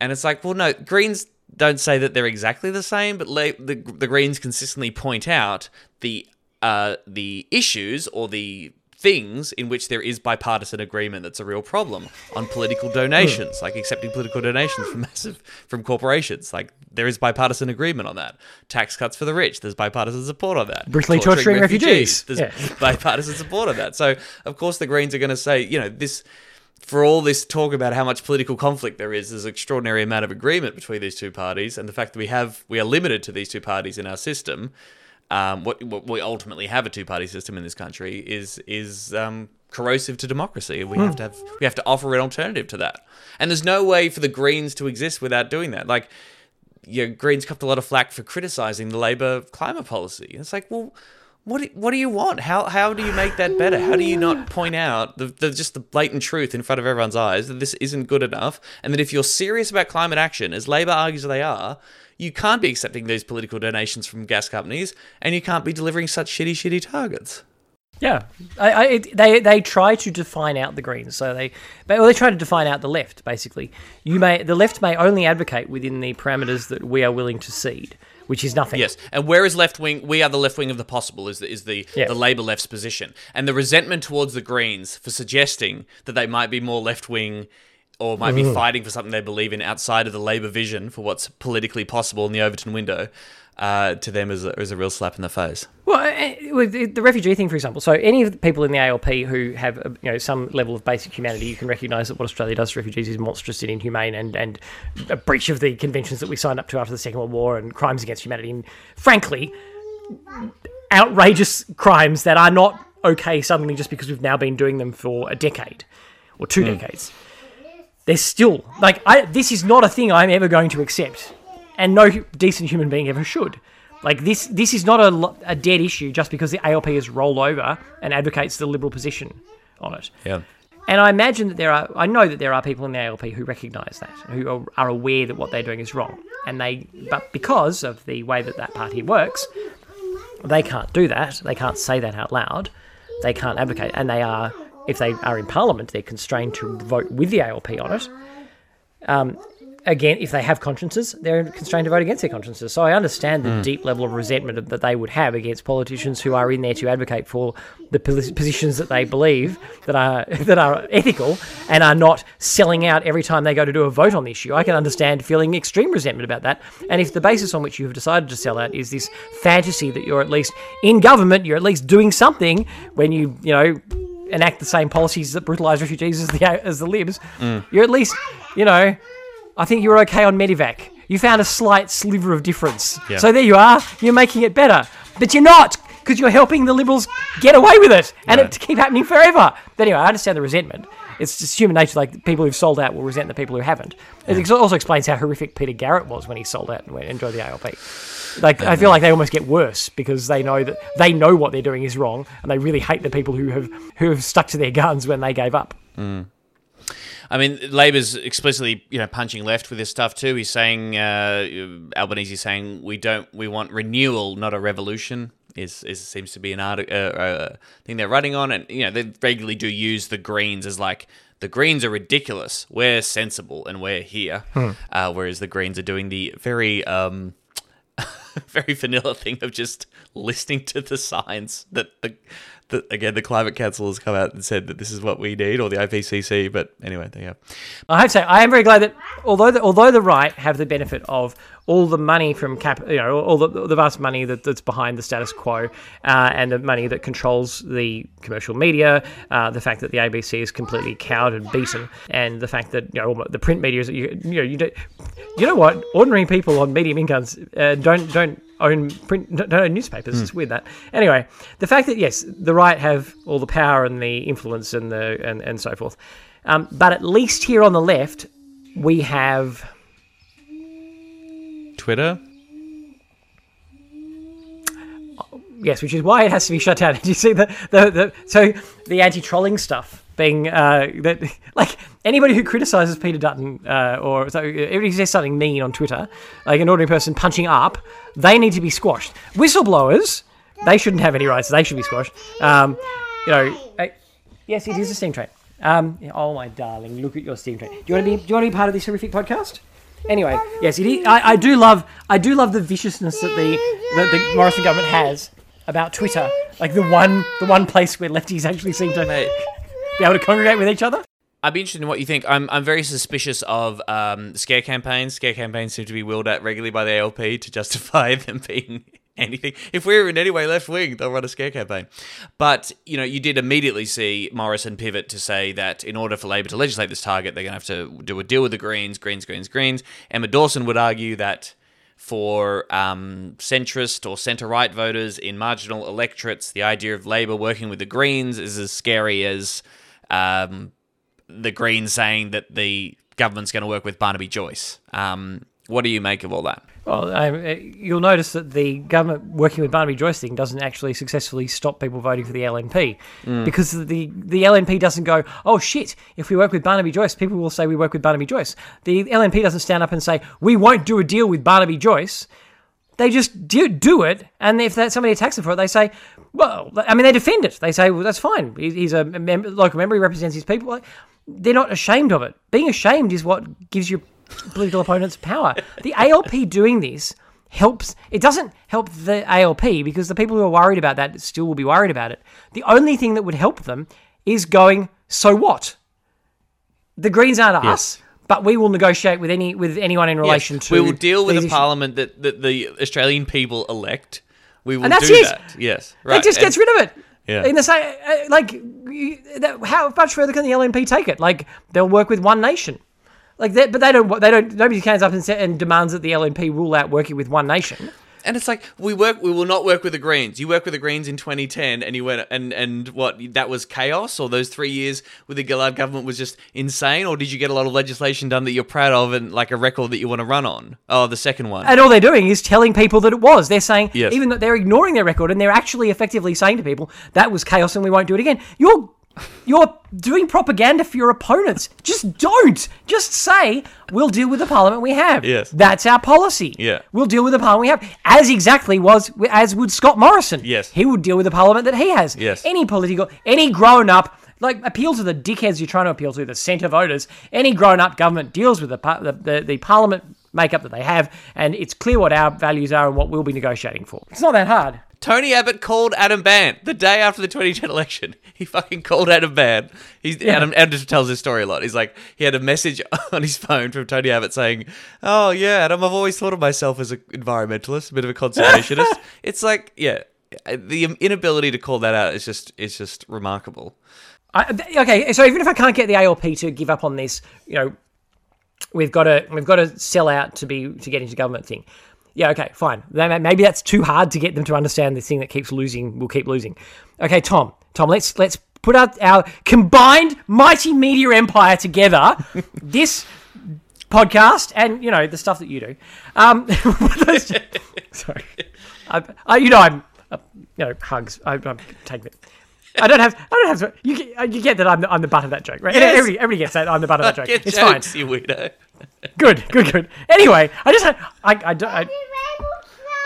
And it's like, well, no, Greens don't say that they're exactly the same, but La- the the Greens consistently point out the uh the issues or the things in which there is bipartisan agreement that's a real problem on political donations like accepting political donations from massive from corporations like there is bipartisan agreement on that tax cuts for the rich there's bipartisan support on that Brutally torturing refugees. there's Yeah. bipartisan support on that so of course the greens are going to say you know this for all this talk about how much political conflict there is, there's an extraordinary amount of agreement between these two parties, and the fact that we have we are limited to these two parties in our system, um, what, what we ultimately have a two party system in this country is is um, corrosive to democracy. We have to have we have to offer an alternative to that, and there's no way for the Greens to exist without doing that. Like, you know, Greens copped a lot of flack for criticizing the Labor climate policy. It's like, well, what do, what do you want? How how do you make that better? How do you not point out the, the just the blatant truth in front of everyone's eyes that this isn't good enough, and that if you're serious about climate action, as Labor argues they are, you can't be accepting these political donations from gas companies, and you can't be delivering such shitty shitty targets. Yeah, I, I, they they try to define out the Greens. So they, they, well, they try to define out the left. Basically, you may the left may only advocate within the parameters that we are willing to cede, which is nothing. Yes, and where is left wing? We are the left wing of the possible. Is the, is the Yeah. the Labor left's position, and the resentment towards the Greens for suggesting that they might be more left wing, or might be fighting for something they believe in outside of the Labor vision for what's politically possible in the Overton window. Uh, to them is a, is a real slap in the face. Well, eh, with the refugee thing, for example. So any of the people in the ALP who have uh, you know some level of basic humanity, you can recognise that what Australia does to refugees is monstrous and inhumane, and and a breach of the conventions that we signed up to after the Second World War and crimes against humanity, and frankly, outrageous crimes that are not okay suddenly just because we've now been doing them for a decade or two decades. They're still like I. This is not a thing I'm ever going to accept, and no decent human being ever should. Like this, this is not a, a dead issue just because the ALP has rolled over and advocates the liberal position on it. Yeah. And I imagine that there are, I know that there are people in the ALP who recognise that, who are, are aware that what they're doing is wrong. And they, but because of the way that that party works, they can't do that. They can't say that out loud. They can't advocate. And they are if they are in Parliament, they're constrained to vote with the ALP on it. Um, again, if they have consciences, they're constrained to vote against their consciences. So I understand the deep level of resentment that they would have against politicians who are in there to advocate for the positions that they believe that are that are ethical and are not selling out every time they go to do a vote on the issue. I can understand feeling extreme resentment about that. And if the basis on which you have decided to sell out is this fantasy that you're at least in government, you're at least doing something when you you know enact the same policies that brutalise refugees as the as the libs, mm. you're at least you know. I think you were okay on Medevac. You found a slight sliver of difference. Yeah. So there you are. You're making it better. But you're not, because you're helping the Liberals get away with it and Right. it to keep happening forever. But anyway, I understand the resentment. It's just human nature, like the people who've sold out will resent the people who haven't. It also explains how horrific Peter Garrett was when he sold out and went and joined the ALP. Like, I feel like they almost get worse because they know that they know what they're doing is wrong and they really hate the people who have who have stuck to their guns when they gave up. I mean, Labor's explicitly, you know, punching left with this stuff too. He's saying uh, Albanese is saying we don't, we want renewal, not a revolution. Is, is seems to be an art, uh, uh, thing they're running on, and you know they regularly do use the Greens as like the Greens are ridiculous. We're sensible and we're here, uh, whereas the Greens are doing the very um, very vanilla thing of just listening to the signs that the, the again the climate council has come out and said that this is what we need or the IPCC. But anyway, there you go. I have to say, I am very glad that although the, although the right have the benefit of all the money from cap, you know, all the, the vast money that, that's behind the status quo, uh, and the money that controls the commercial media, uh, the fact that the ABC is completely cowed and beaten, and the fact that you know the print media is, you, you know, you don't, you know what, ordinary people on medium incomes uh, don't don't own print don't own newspapers. It's weird that. Anyway, the fact that yes, the right have all the power and the influence and the and, and so forth. Um, but at least here on the left, we have Twitter. yes, which is why it has to be shut down. Did you see the the, the so the anti trolling stuff being uh, that like anybody who criticizes Peter Dutton uh, or so everybody who says something mean on Twitter, like an ordinary person punching up, they need to be squashed. Whistleblowers, they shouldn't have any rights. They should be squashed. Um, you know, uh, yes, it is a steam train. Um, oh my darling, look at your steam train. Do you want to be? Do you want to be part of this horrific podcast? Anyway, yes, it is, I, I do love I do love the viciousness that the that the Morrison government has about Twitter, like the one the one place where lefties actually seem to be able to congregate with each other. I'd be interested in what you think. I'm, I'm very suspicious of um, scare campaigns. Scare campaigns seem to be wheeled at regularly by the ALP to justify them being anything. If we're in any way left wing, they'll run a scare campaign. But, you know, you did immediately see Morrison pivot to say that in order for Labor to legislate this target, they're going to have to do a deal with the Greens, Greens, Greens, Greens. Emma Dawson would argue that for um, centrist or centre right voters in marginal electorates, the idea of Labor working with the Greens is as scary as um, the Greens saying that the government's going to work with Barnaby Joyce. Um, what do you make of all that? Well, um, uh, you'll notice that the government working with Barnaby Joyce thing doesn't actually successfully stop people voting for the LNP because the the LNP doesn't go, oh shit, if we work with Barnaby Joyce, people will say we work with Barnaby Joyce. The LNP doesn't stand up and say we won't do a deal with Barnaby Joyce. They just do, do it, and if that somebody attacks them for it, they say, well, I mean, they defend it. They say, well, that's fine. He- He's a mem- local member. He represents his people. They're not ashamed of it. Being ashamed is what gives your political opponents power. The ALP doing this helps. It doesn't help the ALP because the people who are worried about that still will be worried about it. The only thing that would help them is going, so what? The Greens aren't us. But we will negotiate with any with anyone in relation Yes, to. we will deal with a issues. parliament that, that the Australian people elect. We will And that's do it. that. Yes, It just And- gets rid of it. Yeah. In the same, uh, like, how much further can the LNP take it? Like, they'll work with one nation. Like but they don't. They don't. Nobody stands up and, and demands that the LNP rule out working with one nation. And it's like we work. We will not work with the Greens. You work with the Greens in 2010, and you went and and what? That was chaos. Or those three years with the Gillard government was just insane. Or did you get a lot of legislation done that you're proud of and like a record that you want to run on? Oh, the second one. And all they're doing is telling people that it was. They're saying, Yes. even that they're ignoring their record, and they're actually effectively saying to people that was chaos and we won't do it again. You're you're doing propaganda for your opponents. Just don't. Just say we'll deal with the parliament we have. Yes. that's our policy. Yeah. we'll deal with the parliament we have, as exactly was as would Scott Morrison. Yes. he would deal with the parliament that he has. Yes. any political, any grown up. like appeal to the dickheads you're trying to appeal to, the centre voters. Any grown-up government deals with the, par- the, the the parliament makeup that they have, and it's clear what our values are and what we'll be negotiating for. It's not that hard. Tony Abbott called Adam Bandt the day after the 2010 election. He fucking called Adam Bandt. He's Adam, Adam just tells his story a lot. He's like, he had a message on his phone from Tony Abbott saying, "Oh yeah, Adam, I've always thought of myself as an environmentalist, a bit of a conservationist." it's like, yeah, the inability to call that out is just is just remarkable. I, okay, so even if I can't get the ALP to give up on this, you know, we've got to we've got to sell out to be to get into government thing. Yeah, okay, fine. Maybe that's too hard to get them to understand this thing that keeps losing We'll keep losing. Okay, Tom, Tom, let's let's put out our combined mighty media empire together. this podcast and you know the stuff that you do. Um, sorry, I, I, you know I'm, uh, you know, hugs. I, I'm taking it. I don't have. I don't have. To, you get, uh, you get that I'm the, I'm the butt of that joke, right? Yes. Everybody, everybody gets that I'm the butt of that joke. Get It's fine. jokes, you weirdo. Good, good, good. Anyway, I just had. I, I, don't- I,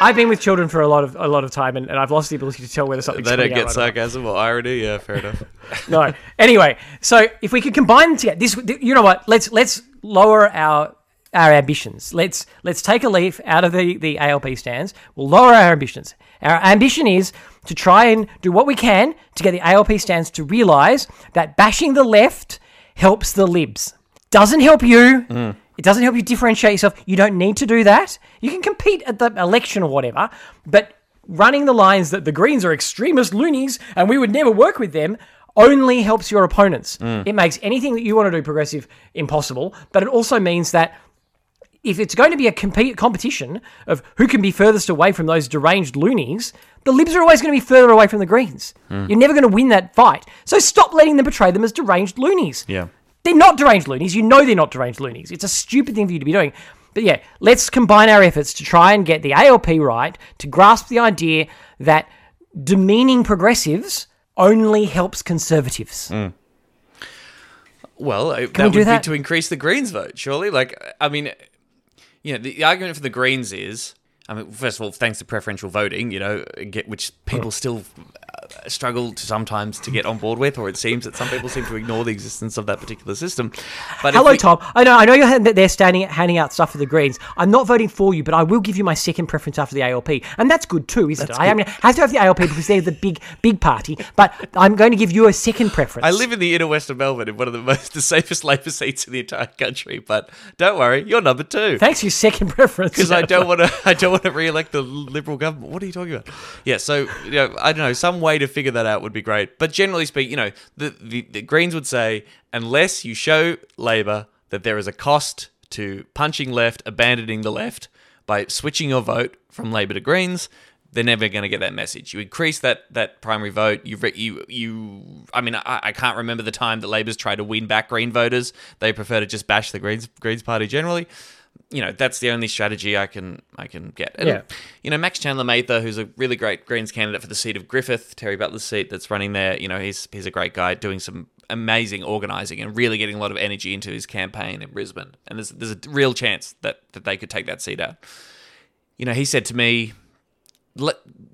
I've been with children for a lot of a lot of time, and, and I've lost the ability to tell whether something's They don't get out right or not. sarcasm or irony. Yeah, fair enough. no. Anyway, so if we could combine together, this you know what? Let's let's lower our our ambitions. Let's let's take a leaf out of the the ALP stands. We'll lower our ambitions. Our ambition is to try and do what we can to get the ALP stands to realise that bashing the left helps the libs. Doesn't help you. Mm. It doesn't help you differentiate yourself. You don't need to do that. You can compete at the election or whatever, but running the lines that the Greens are extremist loonies and we would never work with them only helps your opponents. Mm. It makes anything that you want to do progressive impossible, but it also means that if it's going to be a compete, competition of who can be furthest away from those deranged loonies, the Libs are always going to be further away from the Greens. You're never going to win that fight. So stop letting them portray them as deranged loonies. Yeah. They're not deranged loonies. You know they're not deranged loonies. It's a stupid thing for you to be doing. But yeah, let's combine our efforts to try and get the ALP right, to grasp the idea that demeaning progressives only helps conservatives. Well, uh, that we would that? be to increase the Greens vote, surely. Like, I mean, you know, the, the argument for the Greens is, I mean, first of all, thanks to preferential voting, you know, get which people still struggle to sometimes to get on board with, or it seems that some people seem to ignore the existence of that particular system. But Hello, we- Tom. I know. I know you're they're standing handing out stuff for the Greens. I'm not voting for you, but I will give you my second preference after the ALP, and that's good too, isn't it? I mean, I have to have the ALP because they're the big, big party. But I'm going to give you a second preference. I live in the inner west of Melbourne, in one of the most the safest Labor seats in the entire country. But don't worry, you're number two. Thanks for your second preference. because I don't want to. I don't want to re-elect the Liberal government. What are you talking about? Yeah, so you know, I don't know. Some way to figure that out would be great. But generally speaking, you know, the, the the Greens would say unless you show Labor that there is a cost to punching left, abandoning the left by switching your vote from Labor to Greens. They're never going to get that message. You increase that, that primary vote. You you you. I mean, I, I can't remember the time that Labor's tried to win back Green voters. They prefer to just bash the Greens Greens Party generally you know that's the only strategy I can I can get. And, Yeah. You know Max Chandler Mather, who's a really great Greens candidate for the seat of Griffith, Terri Butler's seat that's running there. You know he's he's a great guy doing some amazing organising and really getting a lot of energy into his campaign in Brisbane. And there's there's a real chance that that they could take that seat out. You know he said to me, "La-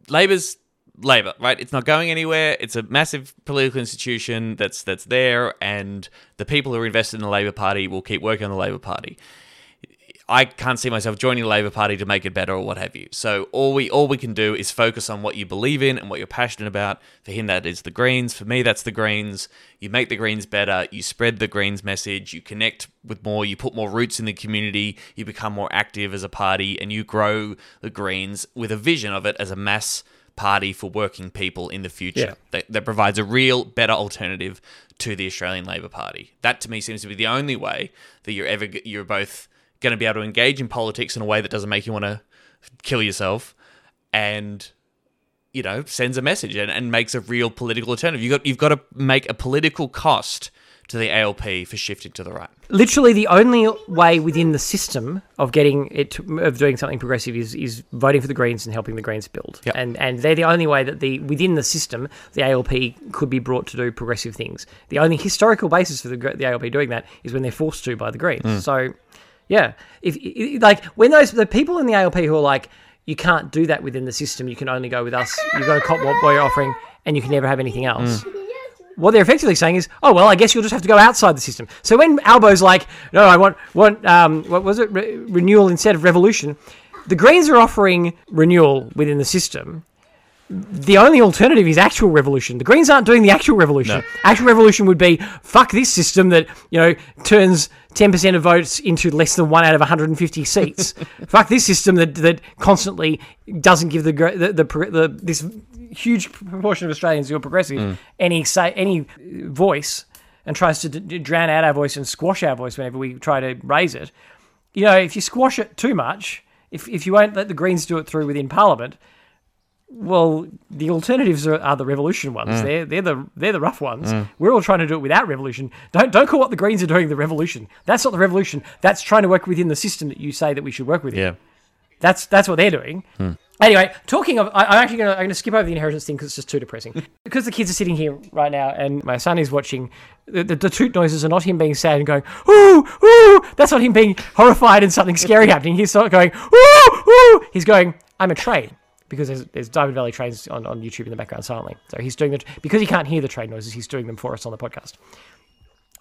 Labor's Labor, right? It's not going anywhere. It's a massive political institution that's that's there, and the people who are invested in the Labor Party will keep working on the Labor Party. I can't see myself joining the Labor Party to make it better or what have you. So all we all we can do is focus on what you believe in and what you're passionate about. For him, that is the Greens. For me, that's the Greens. You make the Greens better. You spread the Greens message. You connect with more. You put more roots in the community. You become more active as a party, and you grow the Greens with a vision of it as a mass party for working people in the future Yeah. that, that provides a real better alternative to the Australian Labor Party. That to me seems to be the only way that you're ever you're both going to be able to engage in politics in a way that doesn't make you want to kill yourself and you know sends a message and, and makes a real political alternative. You got you've got to make a political cost to the ALP for shifting to the right. Literally, the only way within the system of getting it to, of doing something progressive is is voting for the Greens and helping the Greens build. Yep. And and they're the only way that the within the system the ALP could be brought to do progressive things. The only historical basis for the the ALP doing that is when they're forced to by the Greens. Mm. So, yeah, if i- like when those the people in the ALP who are like. You can't do that within the system. You can only go with us. You've got to cop what we're offering, and you can never have anything else. what they're effectively saying is, oh well, I guess you'll just have to go outside the system. So when Albo's like, no, I want want um, what was it, Re- renewal instead of revolution, the Greens are offering renewal within the system. The only alternative is actual revolution. The Greens aren't doing the actual revolution. No. Actual revolution would be fuck this system that you know turns ten percent of votes into less than one out of 150 seats. fuck this system that that constantly doesn't give the the, the, the this huge proportion of Australians who are progressive mm. any say any voice and tries to d- drown out our voice and squash our voice whenever we try to raise it. You know, if you squash it too much, if if you won't let the Greens do it through within Parliament, well, the alternatives are, are the revolution ones. Mm. They're they're the they're the rough ones. Mm. We're all trying to do it without revolution. Don't don't call what the Greens are doing the revolution. That's not the revolution. That's trying to work within the system that you say that we should work within. Yeah. That's that's what they're doing. Hmm. Anyway, talking of, I, I'm actually going to I'm going to skip over the inheritance thing because it's just too depressing. because the kids are sitting here right now, and my son is watching. The, the, the toot noises are not him being sad and going ooh ooh. That's not him being horrified and something scary happening. He's not going ooh ooh. He's going I'm a train because there's, there's Diamond Valley trains on, on YouTube in the background silently. So he's doing the because he can't hear the train noises. He's doing them for us on the podcast.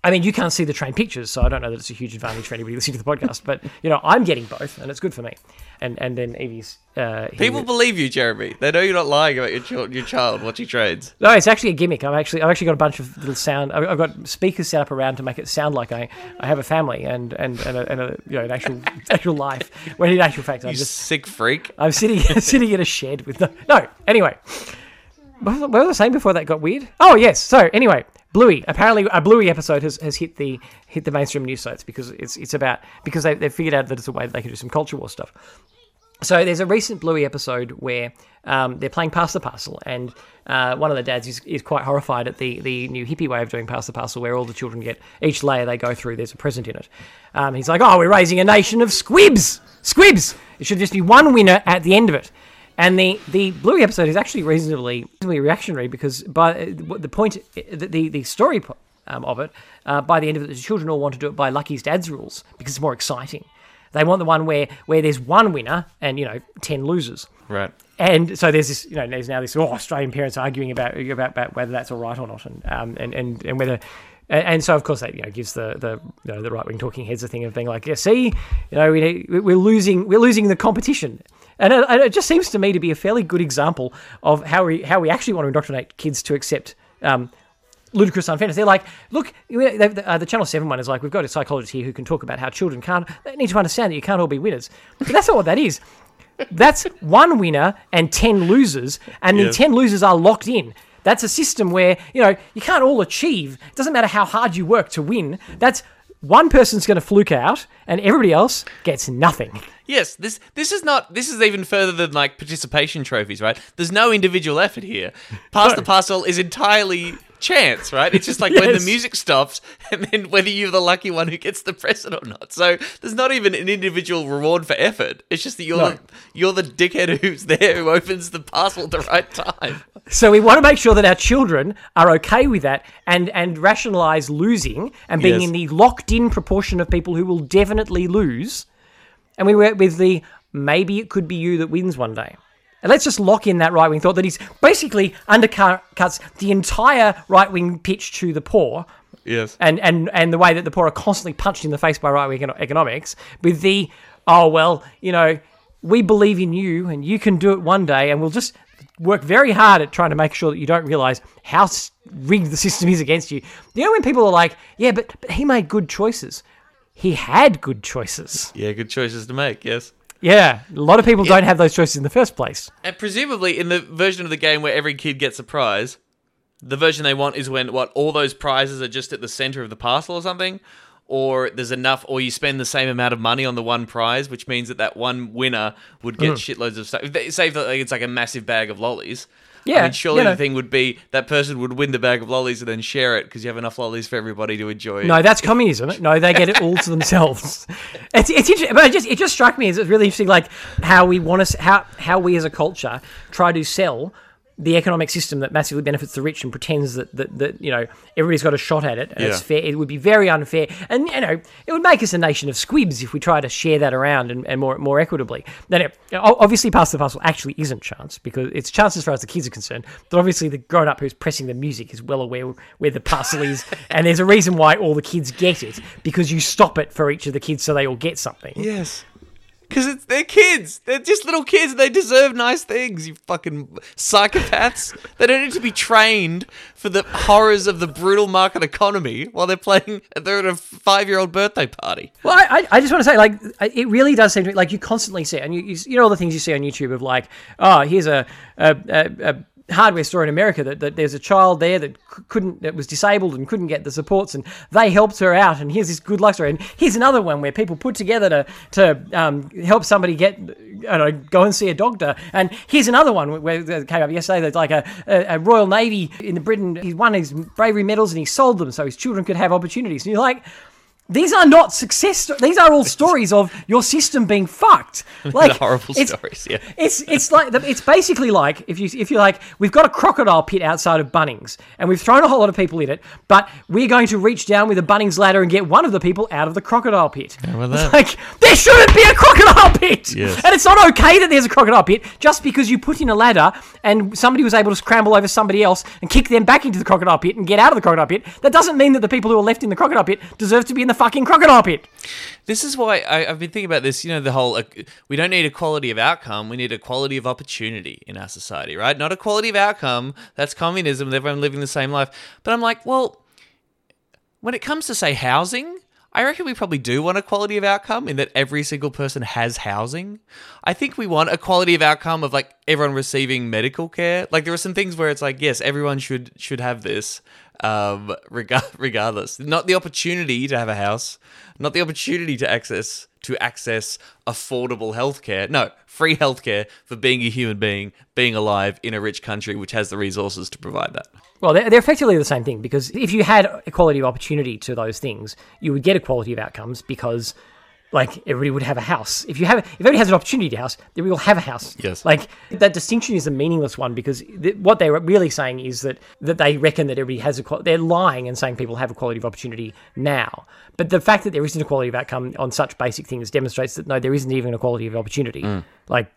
I mean, you can't see the train pictures, so I don't know that it's a huge advantage for anybody listening to the podcast. But you know, I'm getting both, and it's good for me. And and then Evie's. Uh, People believe you, Jeremy. They know you're not lying about your child, your child watching trades. no, it's actually a gimmick. I've actually I've actually got a bunch of little sound. I've I've got speakers set up around to make it sound like I, I have a family and and and a, and a you know an actual actual life. When in actual fact, I'm You just sick freak. I'm sitting sitting in a shed with no. No. Anyway, what was, I saying before that got weird? Oh yes. So anyway, Bluey. Apparently, a Bluey episode has, has hit the hit the mainstream news sites because it's it's about because they they've figured out that it's a way that they can do some culture war stuff. So there's a recent Bluey episode where um, they're playing Pass the Parcel, and uh, one of the dads is, is quite horrified at the, the new hippie way of doing Pass the Parcel, where all the children get each layer they go through. There's a present in it. Um, he's like, "Oh, we're raising a nation of squibs, squibs. It should just be one winner at the end of it." And the, the Bluey episode is actually reasonably, reasonably reactionary because by the point, the the, the story um, of it, uh, by the end of it, the children all want to do it by Lucky's dad's rules because it's more exciting. They want the one where where there's one winner and you know ten losers. Right. And so there's this, you know, there's now this oh, Australian parents arguing about, about about whether that's all right or not, and um, and, and and whether, and, and so of course that you know gives the the you know, the right wing talking heads a thing of being like, yeah, see, you know, we we're losing we're losing the competition, and it, it just seems to me to be a fairly good example of how we how we actually want to indoctrinate kids to accept. Um, ludicrous unfairness. They're like, look, you know, they- uh, the Channel 7 one is like, we've got a psychologist here who can talk about how children can't, they need to understand that you can't all be winners. But that's not what that is. That's one winner and 10 losers, and Yes. the 10 losers are locked in. That's a system where, you know, you can't all achieve. It doesn't matter how hard you work to win. That's one person's going to fluke out, and everybody else gets nothing. Yes, this this is not this is even further than like participation trophies, right? There's no individual effort here. Pass the parcel is entirely chance, right? It's just like when the music stops and then whether you're the lucky one who gets the present or not. So there's not even an individual reward for effort. It's just that you're No. the, you're the dickhead who's there who opens the parcel at the right time. So we want to make sure that our children are okay with that and and rationalize losing and being Yes. in the locked in proportion of people who will definitely lose. And we work with the maybe it could be you that wins one day. And let's just lock in that right wing thought that he's basically undercuts the entire right wing pitch to the poor Yes. and, and, and the way that the poor are constantly punched in the face by right wing economics with the, oh, well, you know, we believe in you and you can do it one day and we'll just work very hard at trying to make sure that you don't realize how rigged the system is against you. You know, when people are like, yeah, but, but he made good choices. He had good choices. Yeah, good choices to make, yes. Yeah, a lot of people don't have those choices in the first place. And presumably, in the version of the game where every kid gets a prize, the version they want is when what all those prizes are just at the center of the parcel or something, or there's enough, or you spend the same amount of money on the one prize, which means that that one winner would get mm. shitloads of stuff. They- Say that like, it's like a massive bag of lollies. I Yeah, mean, surely you know. the thing would be that person would win the bag of lollies and then share it because you have enough lollies for everybody to enjoy. No, that's communism. No, they get it all to themselves. It's it's interesting, but it just it just struck me as it's really interesting, like how we want to how how we as a culture try to sell the economic system that massively benefits the rich and pretends that that, that you know everybody's got a shot at it and it's fair. It would be very unfair, and you know it would make us a nation of squibs if we try to share that around and, and more more equitably. Then it, obviously, pass the parcel actually isn't chance because it's chance as far as the kids are concerned. But obviously, the grown up who's pressing the music is well aware where the parcel is, and there's a reason why all the kids get it because you stop it for each of the kids so they all get something. Yes. Because they're kids. They're just little kids. They deserve nice things, you fucking psychopaths. they don't need to be trained for the horrors of the brutal market economy while they're playing, they're at a five year old birthday party. Well, I, I just want to say, like, it really does seem to me like you constantly see, and you, you, you know all the things you see on YouTube of like, oh, here's a a, a, a hardware store in America that, that there's a child there that couldn't that was disabled and couldn't get the supports, and they helped her out, and here's this good luck story, and here's another one where people put together to to um, help somebody get, know, go and see a doctor, and here's another one where that came up yesterday that's like a, a, a Royal Navy in the Britain, he won his bravery medals and he sold them so his children could have opportunities, and you're like. These are not success. sto- These are all stories of your system being fucked. Like horrible it's- stories, yeah. It's it's like it's basically like if you if you're like we've got a crocodile pit outside of Bunnings and we've thrown a whole lot of people in it, but we're going to reach down with a Bunnings ladder and get one of the people out of the crocodile pit. about It's that? like there shouldn't be a crocodile pit, Yes. and it's not okay that there's a crocodile pit just because you put in a ladder and somebody was able to scramble over somebody else and kick them back into the crocodile pit and get out of the crocodile pit. That doesn't mean that the people who are left in the crocodile pit deserve to be in the fucking crocodile pit. This is why I, I've been thinking about this. You know, the whole uh, we don't need equality of outcome; we need equality of opportunity in our society, right? Not equality of outcome. That's communism. Everyone living the same life. But I'm like, well, when it comes to say housing, I reckon we probably do want equality of outcome in that every single person has housing. I think we want equality of outcome of like everyone receiving medical care. Like there are some things where it's like, yes, everyone should should have this, um, regard, regardless. Not the opportunity to have a house, not the opportunity to access to access affordable healthcare. No, free healthcare for being a human being, being alive in a rich country which has the resources to provide that. Well, they're, they're effectively the same thing because if you had equality of opportunity to those things, you would get equality of outcomes because, like, everybody would have a house. If you have, if everybody has an opportunity to house, then we will have a house. Yes. Like that distinction is a meaningless one because th- what they're really saying is that that they reckon that everybody has a. They're lying and saying people have a quality of opportunity now. But the fact that there isn't equality of outcome on such basic things demonstrates that no, there isn't even equality of opportunity. Mm. Like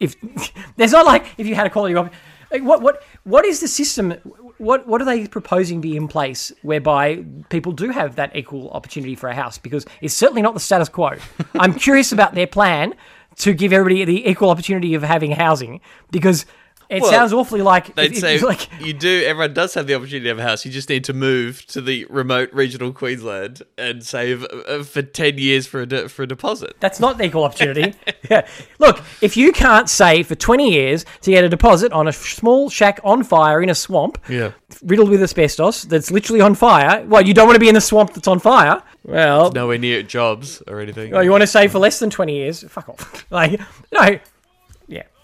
if there's not like if you had a quality of like what what what is the system what what are they proposing be in place whereby people do have that equal opportunity for a house? Because it's certainly not the status quo. I'm curious about their plan to give everybody the equal opportunity of having housing because it Well, sounds awfully like They'd it- it- say like you do. Everyone does have the opportunity to have a house. You just need to move to the remote regional Queensland and save uh, for ten years for a de- for a deposit. That's not equal opportunity. yeah. Look, if you can't save for 20 years to get a deposit on a small shack on fire in a swamp, Yeah. riddled with asbestos, that's literally on fire, well, you don't want to be in the swamp that's on fire. Well, Nowhere near jobs or anything. oh, you want to save for less than 20 years? Fuck off. like, no.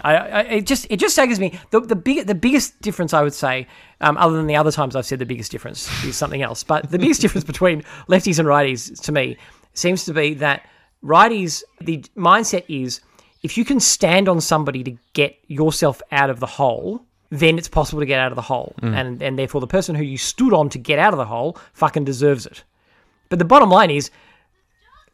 I, I, it just it just staggers me. The the big the biggest difference I would say, um, other than the other times I've said the biggest difference is something else, but the biggest difference between lefties and righties to me seems to be that righties the mindset is if you can stand on somebody to get yourself out of the hole, then it's possible to get out of the hole, and and therefore the person who you stood on to get out of the hole fucking deserves it. But the bottom line is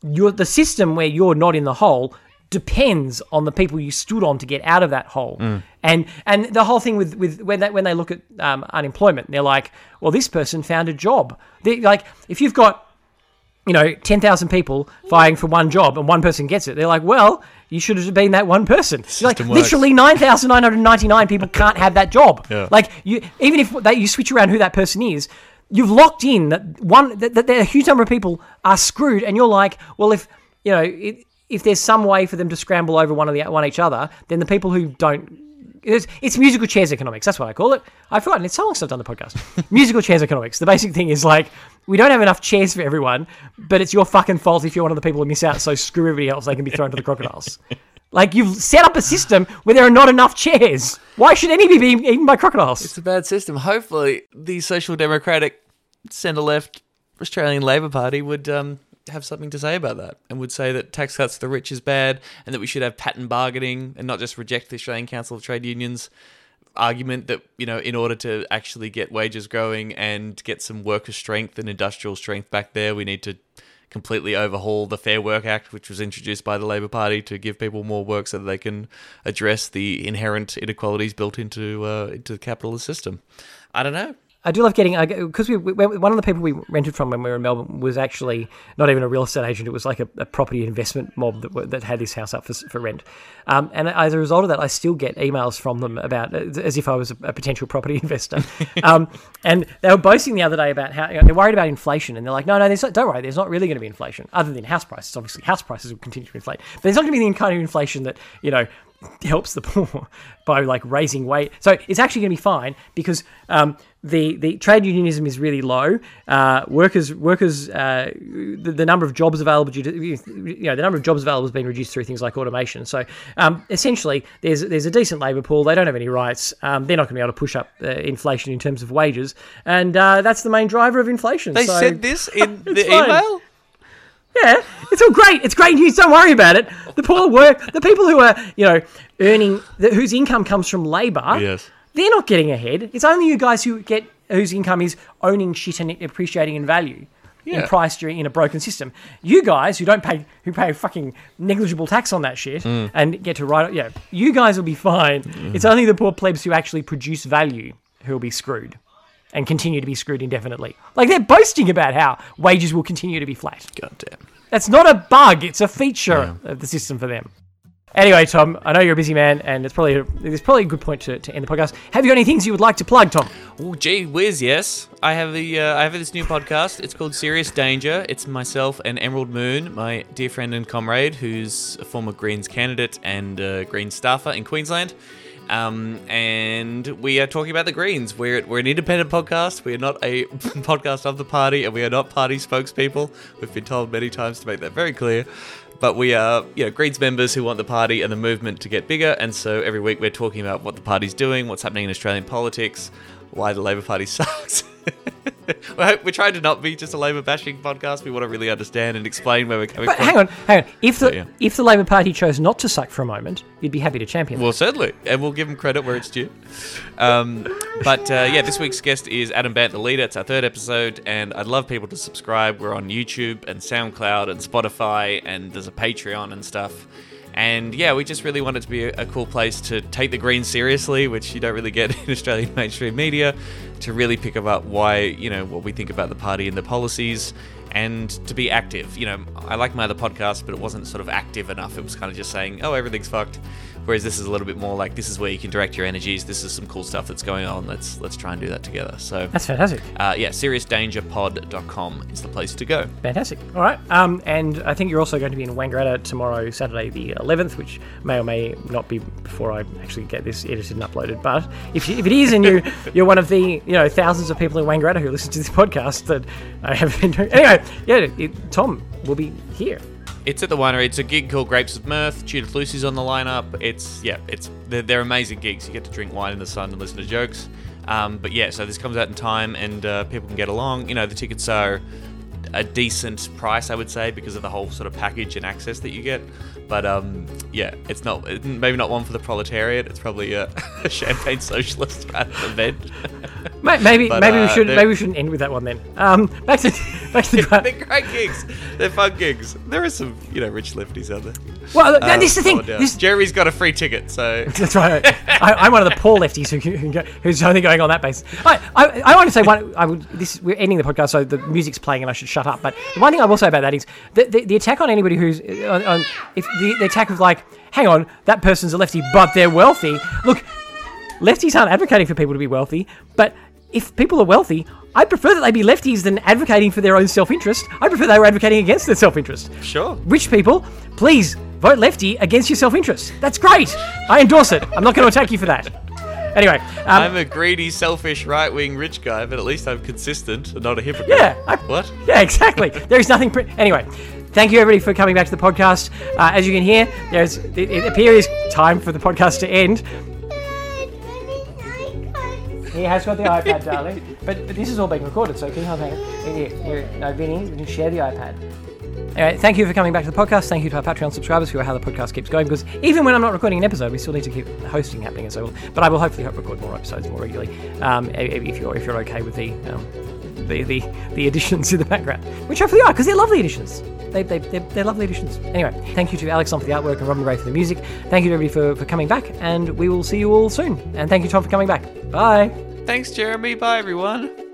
you're the system where you're not in the hole depends on the people you stood on to get out of that hole. And and the whole thing with with when they when they look at um, unemployment, they're like, well, this person found a job. They like if you've got you know, 10,000 people vying for one job and one person gets it. They're like, well, you should have been that one person. Like, works. literally 9,999 people can't have that job. Yeah. Like, you, even if they, you switch around who that person is, you've locked in that one, that, that a huge number of people are screwed. And you're like, well, if, you know, it, if there's some way for them to scramble over one of the one each other, then the people who don't it's, it's musical chairs economics. That's what I call it. I've forgotten. It's so long since I've done the podcast. musical chairs economics. The basic thing is like we don't have enough chairs for everyone, but it's your fucking fault if you're one of the people who miss out. So screw everybody else. They can be thrown to the crocodiles. Like you've set up a system where there are not enough chairs. Why should any be eaten by crocodiles? It's a bad system. Hopefully, the social democratic centre left Australian Labor Party would um, have something to say about that and would say that tax cuts to the rich is bad and that we should have pattern bargaining and not just reject the Australian Council of Trade Unions argument that you know in order to actually get wages growing and get some worker strength and industrial strength back there we need to completely overhaul the fair work act which was introduced by the labor party to give people more work so that they can address the inherent inequalities built into uh, into the capitalist system. I don't know I do love getting because we, we one of the people we rented from when we were in Melbourne was actually not even a real estate agent. It was like a, a property investment mob that, that had this house up for, for rent. Um, and as a result of that, I still get emails from them about as if I was a, a potential property investor. um, and they were boasting the other day about how you know, they're worried about inflation, and they're like, "No, no, not, don't worry, there's not really going to be inflation other than house prices. Obviously, house prices will continue to inflate, but there's not going to be the kind of inflation that you know." helps the poor by like raising wage. So it's actually going to be fine because um, the the trade unionism is really low. Uh, workers workers uh, the, the number of jobs available due to you know the number of jobs available has been reduced through things like automation. So um, essentially, there's there's a decent labour pool. They don't have any rights. Um, they're not going to be able to push up uh, inflation in terms of wages, and uh, that's the main driver of inflation. they So- said this in the email yeah, it's all great. It's great news. Don't worry about it. The poor work, the people who are, you know, earning, the, whose income comes from labour, Yes. they're not getting ahead. It's only you guys who get whose income is owning shit and appreciating in value. In price during in a broken system, you guys who don't pay who pay fucking negligible tax on that shit Mm. and get to write, yeah, you guys will be fine. It's only the poor plebs who actually produce value who will be screwed, and continue to be screwed indefinitely. Like they're boasting about how wages will continue to be flat. god damn That's not a bug; it's a feature of the system for them. Anyway, Tom, I know you're a busy man, and it's probably a, it's probably a good point to, to end the podcast. Have you got any things you would like to plug, Tom? Oh, gee whiz, yes. I have the uh, I have this new podcast. It's called Serious Danger. It's myself and Emerald Moon, my dear friend and comrade, who's a former Greens candidate and uh, Greens staffer in Queensland. Um, and we are talking about the Greens. We're, we're an independent podcast. We are not a podcast of the party, and we are not party spokespeople. We've been told many times to make that very clear. But we are, you know, Greens members who want the party and the movement to get bigger. And so every week we're talking about what the party's doing, what's happening in Australian politics, why the Labor Party sucks. we're, trying to not be just a Labor bashing podcast. We want to really understand and explain where we're coming But from. hang on, hang on. If the yeah. if the Labor Party chose not to suck for a moment, you'd be happy to champion. Well, certainly, and we'll give them credit where it's due. Um, but uh, yeah, this week's guest is Adam Bandt, the leader. It's our third episode, and I'd love people to subscribe. We're on YouTube and SoundCloud and Spotify, and there's a Patreon and stuff. And yeah, we just really want it to be a, a cool place to take the Greens seriously, which you don't really get in Australian mainstream media, to really pick up why, you know, what we think about the party and the policies, and to be active. You know, I like my other podcast, but it wasn't sort of active enough. It was kind of just saying, oh, everything's fucked. Whereas this is a little bit more like this is where you can direct your energies. This is some cool stuff that's going on. Let's let's try and do that together. So That's fantastic. uh, yeah, seriousdangerpod.com is the place to go. Fantastic. All right. Um, and I think you're also going to be in Wangaratta tomorrow, Saturday the 11th, which may or may not be before I actually get this edited and uploaded. But if, you, if it is, and you you're one of the you know thousands of people in Wangaratta who listen to this podcast that I have been doing. Anyway, yeah, it, Tom will be here. It's at the winery. It's a gig called Grapes of Mirth. Judith Lucy's on the lineup. It's yeah, it's they're, they're amazing gigs. You get to drink wine in the sun and listen to jokes. Um, but yeah, so this comes out in time and uh, people can get along. You know, the tickets are a decent price, I would say, because of the whole sort of package and access that you get. But um, yeah, it's not it- maybe not one for the proletariat. It's probably a, a champagne socialist kind of event. Maybe But, maybe we uh, should they're- maybe we shouldn't end with that one then. Um, back to back to the They're great gigs. They're fun gigs. There are some, you know, rich lefties out there. well. Uh, this is the thing. This, Jeremy's got a free ticket, so That's right. I, I'm one of the poor lefties who, who go, who's only going on that basis. I, I, I want to say one. I would, this we're ending the podcast, so the music's playing, and I should shut up. But the one thing I will say about that is the, the, the attack on anybody who's on, on if the, the attack of like, hang on, that person's a lefty, but they're wealthy. Look, lefties aren't advocating for people to be wealthy, but if people are wealthy, I prefer that they be lefties than advocating for their own self-interest. I prefer they were advocating against their self-interest. sure. Rich people, please vote lefty against your self-interest. That's great. I endorse it. I'm not going to attack you for that. Anyway, um, I'm a greedy, selfish, right-wing rich guy, but at least I'm consistent and not a hypocrite. yeah, I, What? Yeah, exactly. There is nothing. Pre- anyway, thank you everybody for coming back to the podcast. Uh, as you can hear, there's it, it appears time for the podcast to end. He has got the iPad, darling. But, but this is all being recorded, so can you hold on? Here. No, Vinny, we can share the iPad. Anyway, thank you for coming back to the podcast. Thank you to our Patreon subscribers who are how the podcast keeps going. Because even when I'm not recording an episode, we still need to keep hosting happening. And so, on. but I will hopefully record more episodes more regularly. Um, if you're if you're okay with the um, the, the the additions in the background, which hopefully are because they're lovely additions. They, they, they're, they're lovely additions. Anyway, thank you to Alex on for the artwork and Robin Gray for the music. Thank you to everybody for, for coming back, and we will see you all soon. And thank you, Tom, for coming back. Bye. Thanks, Jeremy. Bye, everyone.